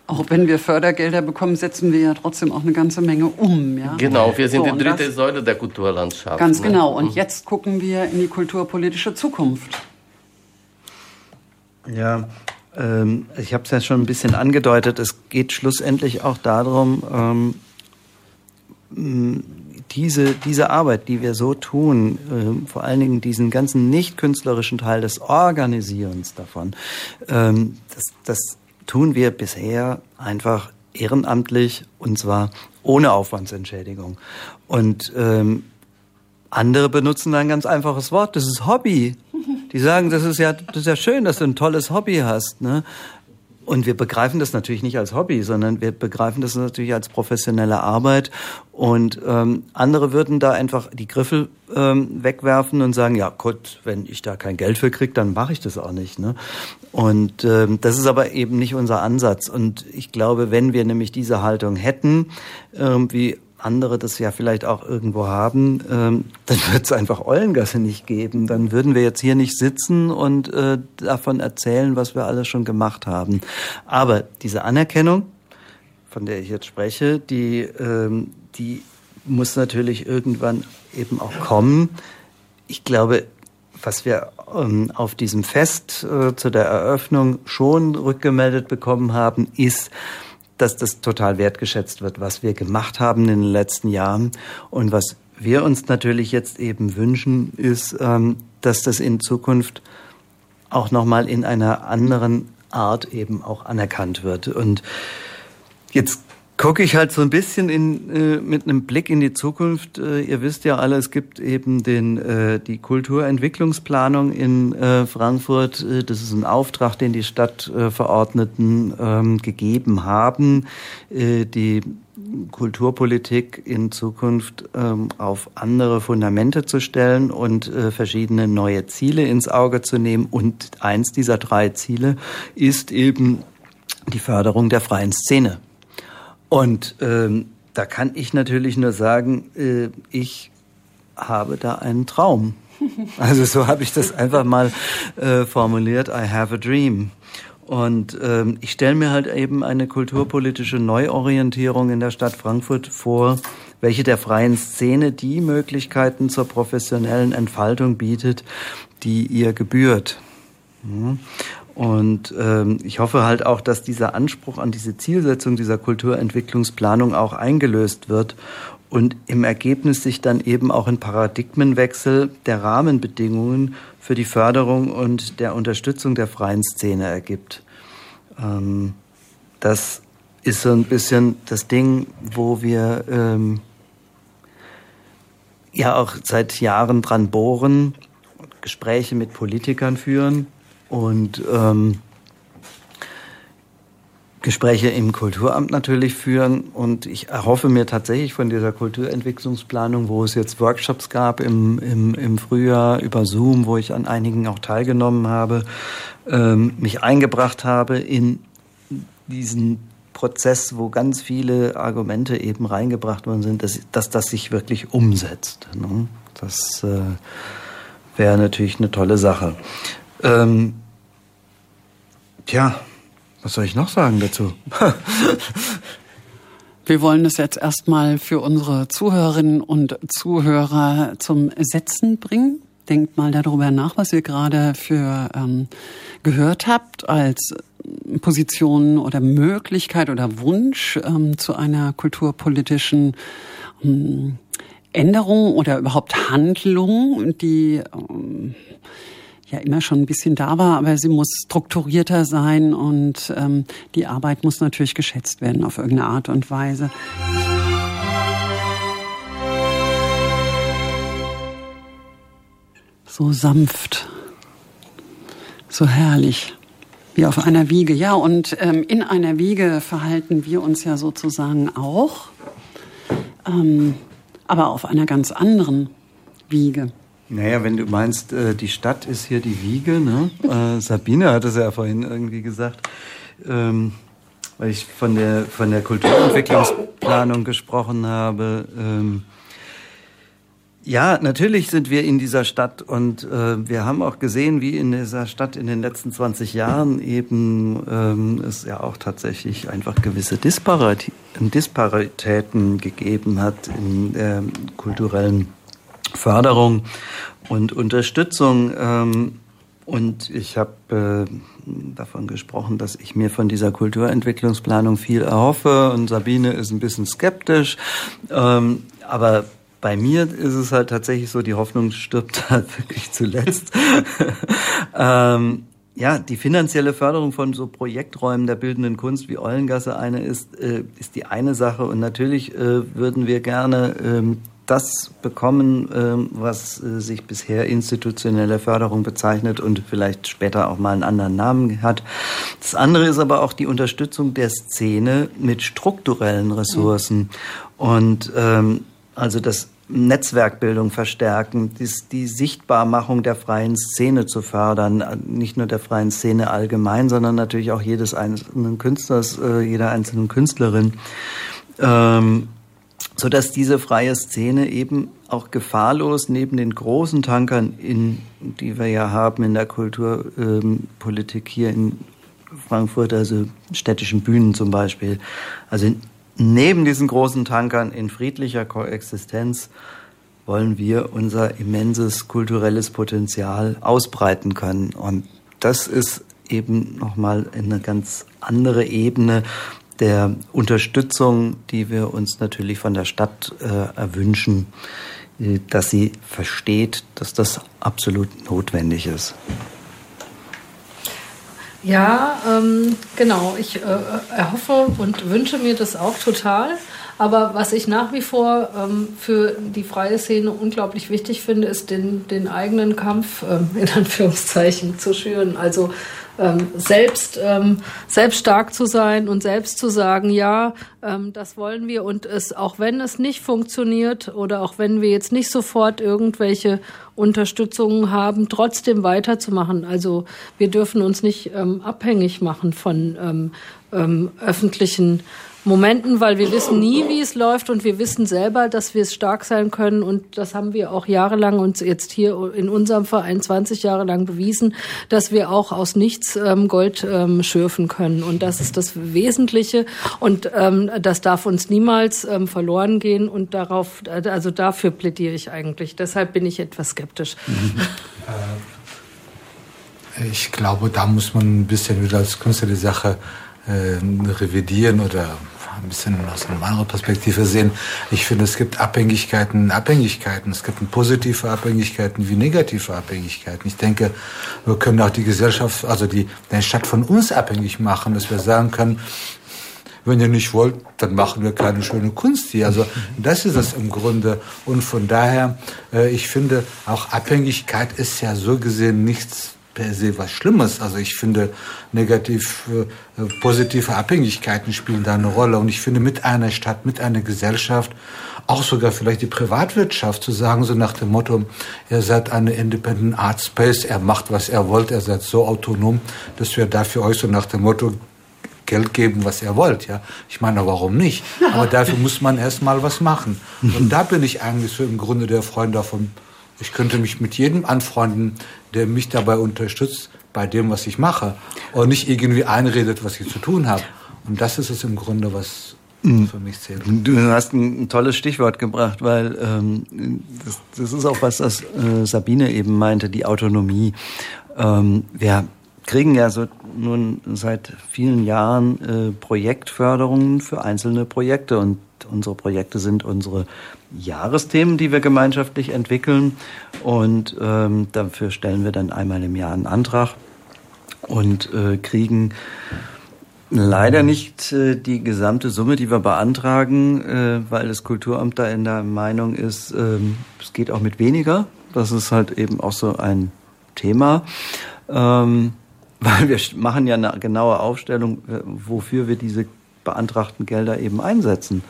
auch wenn wir Fördergelder bekommen, setzen wir ja trotzdem auch eine ganze Menge um. Ja? Genau, wir sind so, die dritte das, Säule der Kulturlandschaft. Ganz ne? genau. Und mhm. jetzt gucken wir in die kulturpolitische Zukunft. Ja, ähm, ich habe es ja schon ein bisschen angedeutet. Es geht schlussendlich auch darum, ähm, diese, diese Arbeit, die wir so tun, äh, vor allen Dingen diesen ganzen nicht künstlerischen Teil des Organisierens davon, ähm, das, das tun wir bisher einfach ehrenamtlich und zwar ohne Aufwandsentschädigung. Und ähm, Andere benutzen ein ganz einfaches Wort, das ist Hobby. Die sagen, das ist ja, das ist ja schön, dass du ein tolles Hobby hast. Ne? Und wir begreifen das natürlich nicht als Hobby, sondern wir begreifen das natürlich als professionelle Arbeit. Und ähm, andere würden da einfach die Griffel ähm, wegwerfen und sagen, ja gut, wenn ich da kein Geld für krieg, dann mache ich das auch nicht. Ne? Und ähm, das ist aber eben nicht unser Ansatz. Und ich glaube, wenn wir nämlich diese Haltung hätten, ähm, wie andere das ja vielleicht auch irgendwo haben, ähm, dann wird es einfach Eulengasse nicht geben. Dann würden wir jetzt hier nicht sitzen und äh, davon erzählen, was wir alles schon gemacht haben. Aber diese Anerkennung, von der ich jetzt spreche, die, ähm, die muss natürlich irgendwann eben auch kommen. Ich glaube, was wir ähm, auf diesem Fest äh, zu der Eröffnung schon rückgemeldet bekommen haben, ist, dass das total wertgeschätzt wird, was wir gemacht haben in den letzten Jahren. Und was wir uns natürlich jetzt eben wünschen, ist, ähm, dass das in Zukunft auch nochmal in einer anderen Art eben auch anerkannt wird. Und jetzt gucke ich halt so ein bisschen in, äh, mit einem Blick in die Zukunft. Äh, ihr wisst ja alle, es gibt eben den, äh, die Kulturentwicklungsplanung in äh, Frankfurt. Äh, das ist ein Auftrag, den die Stadtverordneten ähm, gegeben haben, äh, die Kulturpolitik in Zukunft ähm, auf andere Fundamente zu stellen und verschiedene neue Ziele ins Auge zu nehmen. Und eins dieser drei Ziele ist eben die Förderung der freien Szene. Und ähm, da kann ich natürlich nur sagen, äh, ich habe da einen Traum. Also so habe ich das einfach mal äh, formuliert. I have a dream. Und ähm, ich stelle mir halt eben eine kulturpolitische Neuorientierung in der Stadt Frankfurt vor, welche der freien Szene die Möglichkeiten zur professionellen Entfaltung bietet, die ihr gebührt. Und ähm, ich hoffe halt auch, dass dieser Anspruch an diese Zielsetzung dieser Kulturentwicklungsplanung auch eingelöst wird und im Ergebnis sich dann eben auch ein Paradigmenwechsel der Rahmenbedingungen für die Förderung und der Unterstützung der freien Szene ergibt. Ähm, das ist so ein bisschen das Ding, wo wir ähm, ja auch seit Jahren dran bohren, Gespräche mit Politikern führen und ähm, Gespräche im Kulturamt natürlich führen. Und ich erhoffe mir tatsächlich von dieser Kulturentwicklungsplanung, wo es jetzt Workshops gab im, im, im Frühjahr über Zoom, wo ich an einigen auch teilgenommen habe, ähm, mich eingebracht habe in diesen Prozess, wo ganz viele Argumente eben reingebracht worden sind, dass, dass das sich wirklich umsetzt. Ne? Das äh, wäre natürlich eine tolle Sache. Ähm, tja, was soll ich noch sagen dazu? Wir wollen es jetzt erstmal für unsere Zuhörerinnen und Zuhörer zum Setzen bringen. Denkt mal darüber nach, was ihr gerade für ähm, gehört habt als Position oder Möglichkeit oder Wunsch ähm, zu einer kulturpolitischen ähm, Änderung oder überhaupt Handlung, die ähm, ja immer schon ein bisschen da war, aber sie muss strukturierter sein und ähm, die Arbeit muss natürlich geschätzt werden auf irgendeine Art und Weise. So sanft, so herrlich, wie auf einer Wiege. Ja, und ähm, in einer Wiege verhalten wir uns ja sozusagen auch, ähm, aber auf einer ganz anderen Wiege. Naja, wenn du meinst, äh, die Stadt ist hier die Wiege, ne? Äh, Sabine hat es ja vorhin irgendwie gesagt, ähm, weil ich von der, von der Kulturentwicklungsplanung gesprochen habe. Ähm, ja, natürlich sind wir in dieser Stadt und äh, wir haben auch gesehen, wie in dieser Stadt in den letzten 20 Jahren eben ähm, es ja auch tatsächlich einfach gewisse Disparit Disparitäten gegeben hat in der kulturellen Förderung und Unterstützung. Ähm, und ich habe äh, davon gesprochen, dass ich mir von dieser Kulturentwicklungsplanung viel erhoffe. Und Sabine ist ein bisschen skeptisch. Ähm, aber bei mir ist es halt tatsächlich so, die Hoffnung stirbt halt wirklich zuletzt. ähm, ja, die finanzielle Förderung von so Projekträumen der bildenden Kunst wie Eulengasse eine ist, äh, ist die eine Sache. Und natürlich äh, würden wir gerne ähm, das bekommen, ähm, was äh, sich bisher institutionelle Förderung bezeichnet und vielleicht später auch mal einen anderen Namen hat. Das andere ist aber auch die Unterstützung der Szene mit strukturellen Ressourcen und ähm, also das Netzwerkbildung verstärken, die Sichtbarmachung der freien Szene zu fördern, nicht nur der freien Szene allgemein, sondern natürlich auch jedes einzelnen Künstlers, äh, jeder einzelnen Künstlerin. Ähm, so dass diese freie Szene eben auch gefahrlos neben den großen Tankern, in, die wir ja haben in der Kulturpolitik ähm, hier in Frankfurt, also städtischen Bühnen zum Beispiel, also neben diesen großen Tankern in friedlicher Koexistenz wollen wir unser immenses kulturelles Potenzial ausbreiten können. Und das ist eben nochmal eine ganz andere Ebene, der Unterstützung, die wir uns natürlich von der Stadt äh, erwünschen, äh, dass sie versteht, dass das absolut notwendig ist. Ja, ähm, genau. Ich äh, erhoffe und wünsche mir das auch total. Aber was ich nach wie vor ähm, für die freie Szene unglaublich wichtig finde, ist den, den eigenen Kampf ähm, in Anführungszeichen zu schüren. Also ähm, selbst, ähm, selbst stark zu sein und selbst zu sagen, ja, ähm, das wollen wir und es, auch wenn es nicht funktioniert oder auch wenn wir jetzt nicht sofort irgendwelche Unterstützungen haben, trotzdem weiterzumachen. Also wir dürfen uns nicht ähm, abhängig machen von ähm, ähm, öffentlichen Momenten, weil wir wissen nie, wie es läuft und wir wissen selber, dass wir stark sein können und das haben wir auch jahrelang und jetzt hier in unserem Verein 20 Jahre lang bewiesen, dass wir auch aus nichts ähm, Gold ähm, schürfen können und das ist das Wesentliche und ähm, das darf uns niemals ähm, verloren gehen und darauf, also dafür plädiere ich eigentlich. Deshalb bin ich etwas skeptisch. Mhm. Ich glaube, da muss man ein bisschen wieder als Künstler die Sache äh, revidieren oder ein bisschen aus einer anderen Perspektive sehen. Ich finde, es gibt Abhängigkeiten, Abhängigkeiten. Es gibt positive Abhängigkeiten wie negative Abhängigkeiten. Ich denke, wir können auch die Gesellschaft, also die, die Stadt von uns abhängig machen, dass wir sagen können, wenn ihr nicht wollt, dann machen wir keine schöne Kunst hier. Also das ist es im Grunde. Und von daher, äh, ich finde, auch Abhängigkeit ist ja so gesehen nichts per se was Schlimmes. Also ich finde, negativ, äh, positive Abhängigkeiten spielen da eine Rolle. Und ich finde, mit einer Stadt, mit einer Gesellschaft, auch sogar vielleicht die Privatwirtschaft zu sagen, so nach dem Motto, ihr seid eine Independent Art Space, er macht, was er wollt, er seid so autonom, dass wir dafür euch so nach dem Motto Geld geben, was ihr wollt. Ja, ich meine, warum nicht? Aber dafür muss man erstmal was machen. Und da bin ich eigentlich so im Grunde der Freund davon. Ich könnte mich mit jedem anfreunden, der mich dabei unterstützt, bei dem, was ich mache. Und nicht irgendwie einredet, was ich zu tun habe. Und das ist es im Grunde, was hm. für mich zählt. Du hast ein tolles Stichwort gebracht, weil ähm, das, das ist auch was, das äh, Sabine eben meinte, die Autonomie. Ähm, wir kriegen ja so nun seit vielen Jahren äh, Projektförderungen für einzelne Projekte und unsere Projekte sind unsere Jahresthemen, die wir gemeinschaftlich entwickeln. Und ähm, dafür stellen wir dann einmal im Jahr einen Antrag und äh, kriegen leider nicht äh, die gesamte Summe, die wir beantragen, äh, weil das Kulturamt da in der Meinung ist, äh, es geht auch mit weniger. Das ist halt eben auch so ein Thema. Ähm, weil wir machen ja eine genaue Aufstellung, äh, wofür wir diese beantragten Gelder eben einsetzen.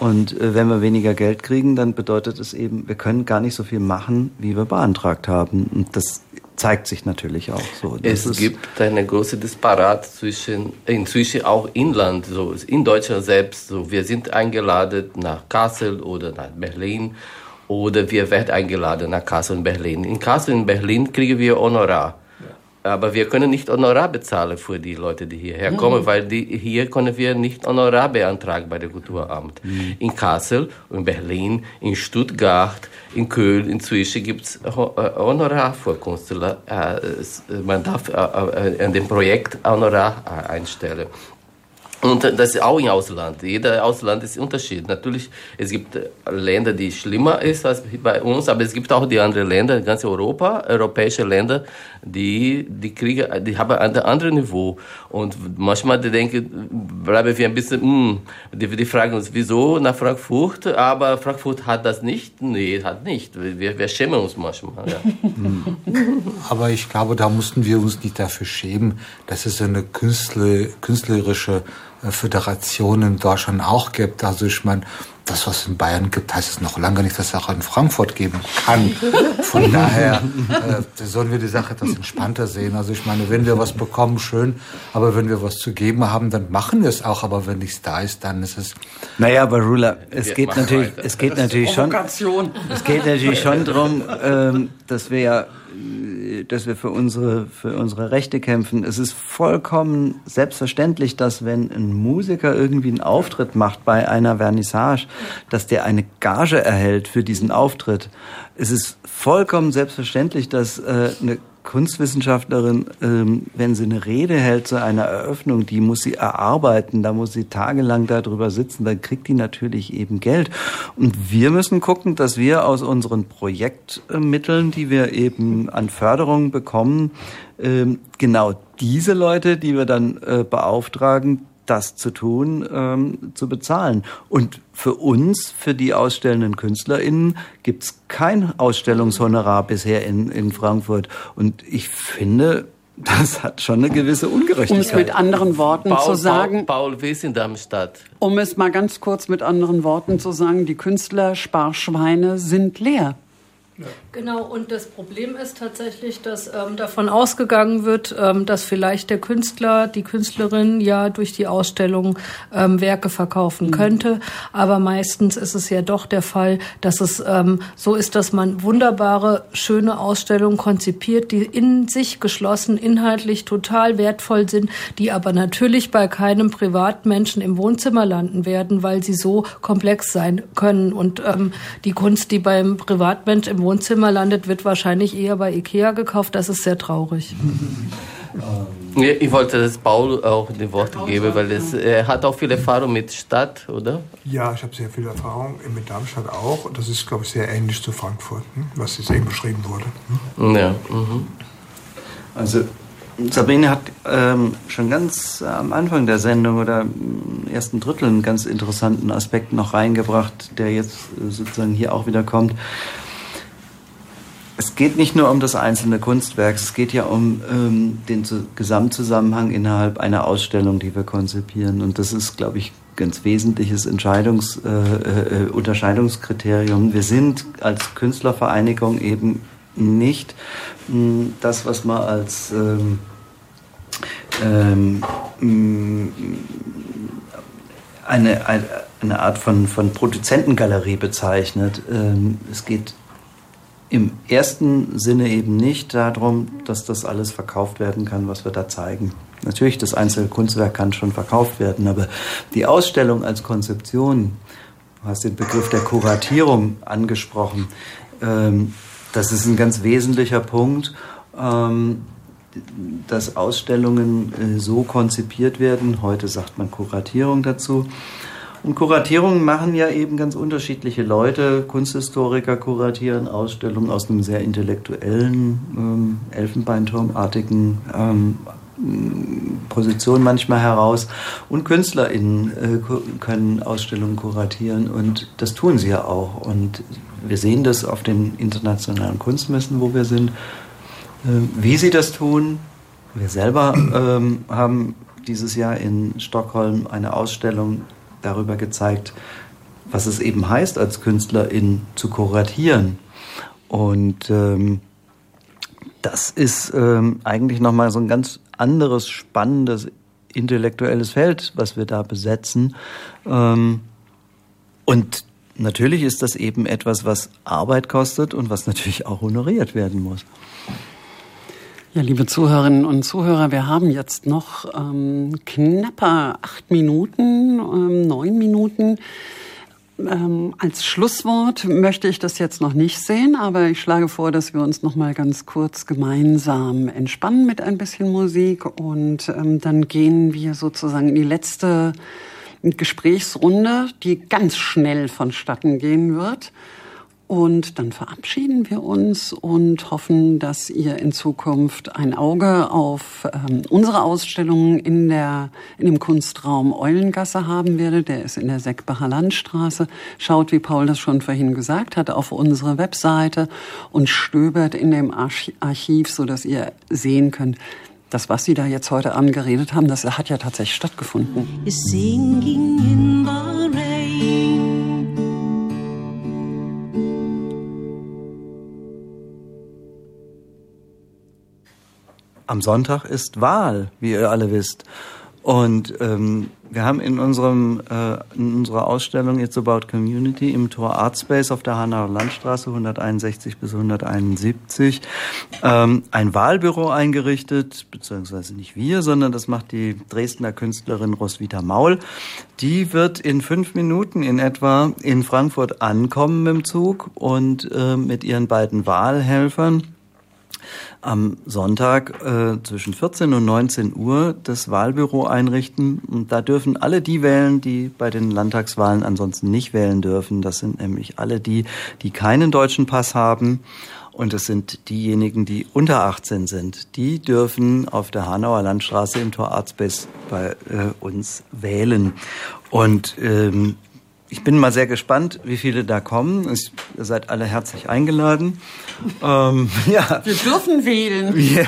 Und äh, wenn wir weniger Geld kriegen, dann bedeutet es eben, wir können gar nicht so viel machen, wie wir beantragt haben. Und das zeigt sich natürlich auch so. Das es gibt eine große Disparat zwischen, inzwischen auch Inland, so in Deutschland selbst. So, wir sind eingeladen nach Kassel oder nach Berlin oder wir werden eingeladen nach Kassel und Berlin. In Kassel und Berlin kriegen wir Honorar. Aber wir können nicht Honorar bezahlen für die Leute, die hierher kommen, mhm. weil die, hier können wir nicht Honorar beantragen bei der Kulturamt. Mhm. In Kassel, in Berlin, in Stuttgart, in Köln inzwischen gibt es äh, Honorar für Künstler. Äh, man darf äh, an dem Projekt Honorar einstellen. Und das ist auch im Ausland. Jeder Ausland ist Unterschied. Natürlich, es gibt Länder, die schlimmer ist als bei uns, aber es gibt auch die anderen Länder, ganz Europa, europäische Länder, die, die kriegen, die haben ein anderes Niveau. Und manchmal die denken, bleiben wir ein bisschen, mm, die, die fragen uns, wieso nach Frankfurt? Aber Frankfurt hat das nicht? Nee, hat nicht. Wir, wir schämen uns manchmal. Ja. Aber ich glaube, da mussten wir uns nicht dafür schämen, dass es eine Künstler, künstlerische äh, Föderation in Deutschland auch gibt. Also ich meine, das, was es in Bayern gibt, heißt es noch lange nicht, dass es auch in Frankfurt geben kann. Von daher äh, sollen wir die Sache etwas entspannter sehen. Also ich meine, wenn wir was bekommen, schön, aber wenn wir was zu geben haben, dann machen wir es auch. Aber wenn nichts da ist, dann ist es. Naja, aber Rula, es geht natürlich, es geht natürlich schon, es geht natürlich schon darum, ähm, dass wir ja dass wir für unsere, für unsere Rechte kämpfen. Es ist vollkommen selbstverständlich, dass wenn ein Musiker irgendwie einen Auftritt macht bei einer Vernissage, dass der eine Gage erhält für diesen Auftritt. Es ist vollkommen selbstverständlich, dass äh, eine Kunstwissenschaftlerin, ähm, wenn sie eine Rede hält zu einer Eröffnung, die muss sie erarbeiten, da muss sie tagelang darüber sitzen, dann kriegt die natürlich eben Geld. Und wir müssen gucken, dass wir aus unseren Projektmitteln, die wir eben an Förderung bekommen, ähm, genau diese Leute, die wir dann äh, beauftragen, das zu tun, ähm, zu bezahlen. Und für uns, für die ausstellenden KünstlerInnen, gibt's kein Ausstellungshonorar bisher in, in Frankfurt. Und ich finde, das hat schon eine gewisse Ungerechtigkeit. Um es mit anderen Worten Paul, zu sagen. Paul, Paul Wies in Darmstadt. Um es mal ganz kurz mit anderen Worten zu sagen, die Künstlersparschweine sind leer. Genau, und das Problem ist tatsächlich, dass ähm, davon ausgegangen wird, ähm, dass vielleicht der Künstler, die Künstlerin ja durch die Ausstellung ähm, Werke verkaufen könnte. Aber meistens ist es ja doch der Fall, dass es ähm, so ist, dass man wunderbare, schöne Ausstellungen konzipiert, die in sich geschlossen, inhaltlich total wertvoll sind, die aber natürlich bei keinem Privatmenschen im Wohnzimmer landen werden, weil sie so komplex sein können. Und ähm, die Kunst, die beim Privatmensch im Wohnzimmer landet, wird wahrscheinlich eher bei Ikea gekauft. Das ist sehr traurig. Ja, Ich wollte das Paul auch die Worte geben, weil es, er hat auch viel Erfahrung mit Stadt, oder? Ja, ich habe sehr viel Erfahrung mit Darmstadt auch. Und das ist, glaube ich, sehr ähnlich zu Frankfurt, hm, was jetzt eben beschrieben wurde. Hm? Ja. Mhm. Also Sabine hat ähm, schon ganz am Anfang der Sendung oder im ersten Drittel einen ganz interessanten Aspekt noch reingebracht, der jetzt äh, sozusagen hier auch wieder kommt. Es geht nicht nur um das einzelne Kunstwerk, es geht ja um ähm, den Zu- Gesamtzusammenhang innerhalb einer Ausstellung, die wir konzipieren. Und das ist, glaube ich, ganz wesentliches Entscheidungs, äh, äh, Unterscheidungskriterium. Wir sind als Künstlervereinigung eben nicht mh, das, was man als ähm, ähm, eine, eine, eine Art von, von Produzentengalerie bezeichnet. Ähm, es geht im ersten Sinne eben nicht darum, dass das alles verkauft werden kann, was wir da zeigen. Natürlich, das einzelne Kunstwerk kann schon verkauft werden, aber die Ausstellung als Konzeption, du hast den Begriff der Kuratierung angesprochen, ähm, das ist ein ganz wesentlicher Punkt, ähm, dass Ausstellungen äh, so konzipiert werden, heute sagt man Kuratierung dazu, und Kuratierungen machen ja eben ganz unterschiedliche Leute. Kunsthistoriker kuratieren Ausstellungen aus einem sehr intellektuellen, ähm, Elfenbeinturmartigen ähm, Position manchmal heraus. Und KünstlerInnen äh, können Ausstellungen kuratieren und das tun sie ja auch. Und wir sehen das auf den internationalen Kunstmessen, wo wir sind, äh, wie sie das tun. Wir selber ähm, haben dieses Jahr in Stockholm eine Ausstellung darüber gezeigt, was es eben heißt, als Künstlerin zu kuratieren. Und ähm, das ist ähm, eigentlich nochmal so ein ganz anderes, spannendes, intellektuelles Feld, was wir da besetzen. Ähm, und natürlich ist das eben etwas, was Arbeit kostet und was natürlich auch honoriert werden muss. Ja, liebe Zuhörerinnen und Zuhörer, wir haben jetzt noch ähm, knapper acht Minuten, ähm, neun Minuten. ähm, als Schlusswort möchte ich das jetzt noch nicht sehen, aber ich schlage vor, dass wir uns noch mal ganz kurz gemeinsam entspannen mit ein bisschen Musik und ähm, dann gehen wir sozusagen in die letzte Gesprächsrunde, die ganz schnell vonstatten gehen wird. Und dann verabschieden wir uns und hoffen, dass ihr in Zukunft ein Auge auf ähm, unsere Ausstellung in, der, in dem Kunstraum Eulengasse haben werdet. Der ist in der Seckbacher Landstraße. Schaut, wie Paul das schon vorhin gesagt hat, auf unsere Webseite und stöbert in dem Archiv, so dass ihr sehen könnt, das, was Sie da jetzt heute Abend geredet haben, das hat ja tatsächlich stattgefunden. Singing in the rain. Am Sonntag ist Wahl, wie ihr alle wisst. Und ähm, wir haben in, unserem, äh, in unserer Ausstellung It's About Community im Tor Art Space auf der Hanauer Landstraße 161 bis 171 ähm, ein Wahlbüro eingerichtet, beziehungsweise nicht wir, sondern das macht die Dresdner Künstlerin Roswitha Maul. Die wird in fünf Minuten in etwa in Frankfurt ankommen dem Zug und äh, mit ihren beiden Wahlhelfern am Sonntag äh, zwischen 14 und 19 Uhr das Wahlbüro einrichten. Und da dürfen alle die wählen, die bei den Landtagswahlen ansonsten nicht wählen dürfen. Das sind nämlich alle die, die keinen deutschen Pass haben. Und es sind diejenigen, die unter 18 sind. Die dürfen auf der Hanauer Landstraße im Tor Artspace bei äh, uns wählen. Und ähm, ich bin mal sehr gespannt, wie viele da kommen. Ich, ihr seid alle herzlich eingeladen. ähm, ja. Wir dürfen wählen. Wir,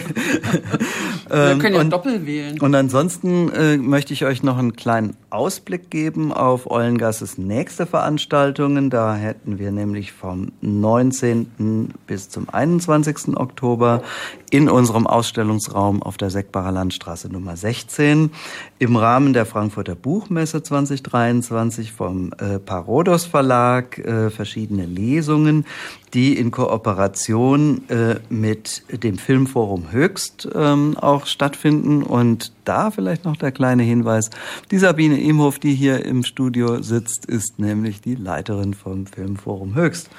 ähm, können ja und, doppelt wählen. Und ansonsten äh, möchte ich euch noch einen kleinen Ausblick geben auf Eulengasses nächste Veranstaltungen. Da hätten wir nämlich vom 19. bis zum 21. Oktober in unserem Ausstellungsraum auf der Seckbacher Landstraße Nummer 16 im Rahmen der Frankfurter Buchmesse 2023 vom äh, Parodos Verlag äh, verschiedene Lesungen, die in Kooperation äh, mit dem Filmforum Höchst ähm, auch stattfinden. Und da vielleicht noch der kleine Hinweis. Die Sabine Imhoff, die hier im Studio sitzt, ist nämlich die Leiterin vom Filmforum Höchst.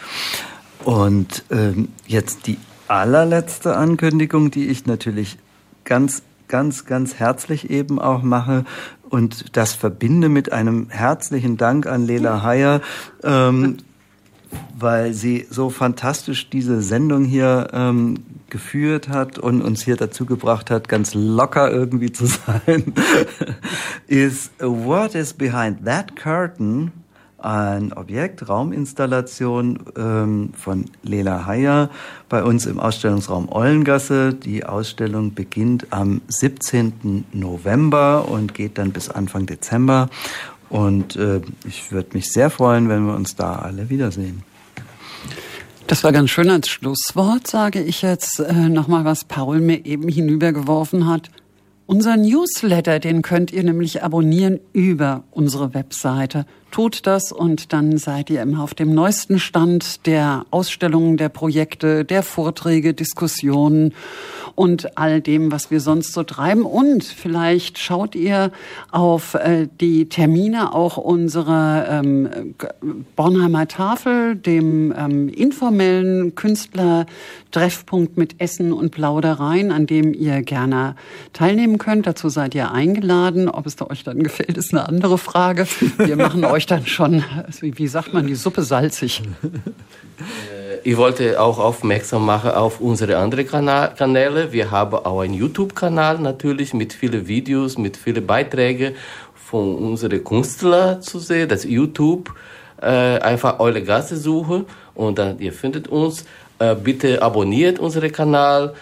Und ähm, jetzt die allerletzte Ankündigung, die ich natürlich ganz, ganz, ganz herzlich eben auch mache und das verbinde mit einem herzlichen Dank an Lela Heyer, ähm, weil sie so fantastisch diese Sendung hier ähm, geführt hat und uns hier dazu gebracht hat, ganz locker irgendwie zu sein, ist What is behind that curtain? ein Objekt, Rauminstallation ähm, von Lela Heyer bei uns im Ausstellungsraum Ollengasse. Die Ausstellung beginnt am 17. November und geht dann bis Anfang Dezember. Und äh, ich würde mich sehr freuen, wenn wir uns da alle wiedersehen. Das war ganz schön als Schlusswort, sage ich jetzt äh, nochmal, was Paul mir eben hinübergeworfen hat. Unser Newsletter, den könnt ihr nämlich abonnieren über unsere Webseite tut das und dann seid ihr immer auf dem neuesten Stand der Ausstellungen, der Projekte, der Vorträge, Diskussionen und all dem, was wir sonst so treiben. Und vielleicht schaut ihr auf äh, die Termine auch unserer ähm, Bornheimer Tafel, dem ähm, informellen Künstlertreffpunkt mit Essen und Plaudereien, an dem ihr gerne teilnehmen könnt. Dazu seid ihr eingeladen. Ob es da euch dann gefällt, ist eine andere Frage. Wir machen euch dann schon, wie sagt man, die Suppe salzig. Äh, ich wollte auch aufmerksam machen auf unsere anderen Kanäle. Wir haben auch einen YouTube-Kanal natürlich mit vielen Videos, mit vielen Beiträgen von unseren Künstlern zu sehen. Das YouTube. Äh, einfach eure Gasse suchen und dann ihr findet uns. Äh, bitte abonniert unseren Kanal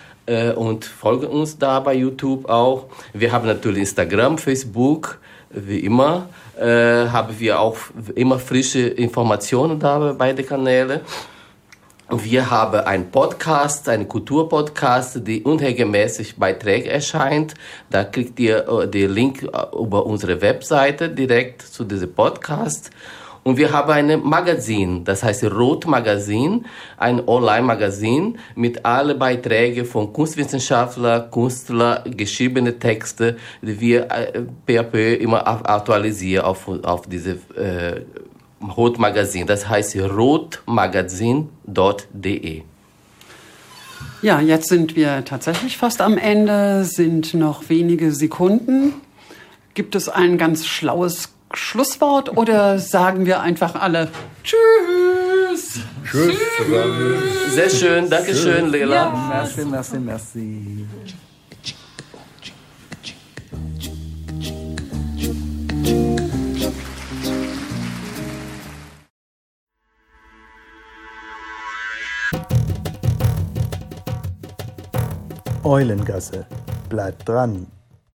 und folgt uns da bei YouTube auch. Wir haben natürlich Instagram, Facebook, wie immer äh, haben wir auch immer frische Informationen da bei den Kanälen. Wir haben einen Podcast, einen Kulturpodcast, die unregelmäßig bei Träg erscheint. Da kriegt ihr äh, den Link äh, über unsere Webseite direkt zu diesem Podcast. Und wir haben ein Magazin, das heißt Rot Magazin, ein Online-Magazin mit allen Beiträgen von Kunstwissenschaftlern, Künstlern, geschriebene Texte, die wir per peu immer aktualisieren auf, auf diese äh, Rotmagazin. Das heißt rotmagazin.de. Ja, jetzt sind wir tatsächlich fast am Ende, sind noch wenige Sekunden. Gibt es ein ganz schlaues Schlusswort oder sagen wir einfach alle Tschüss? Tschüss zusammen. Sehr schön, danke schön, Lela. Ja. Merci, merci, merci. Eulengasse. Bleibt dran.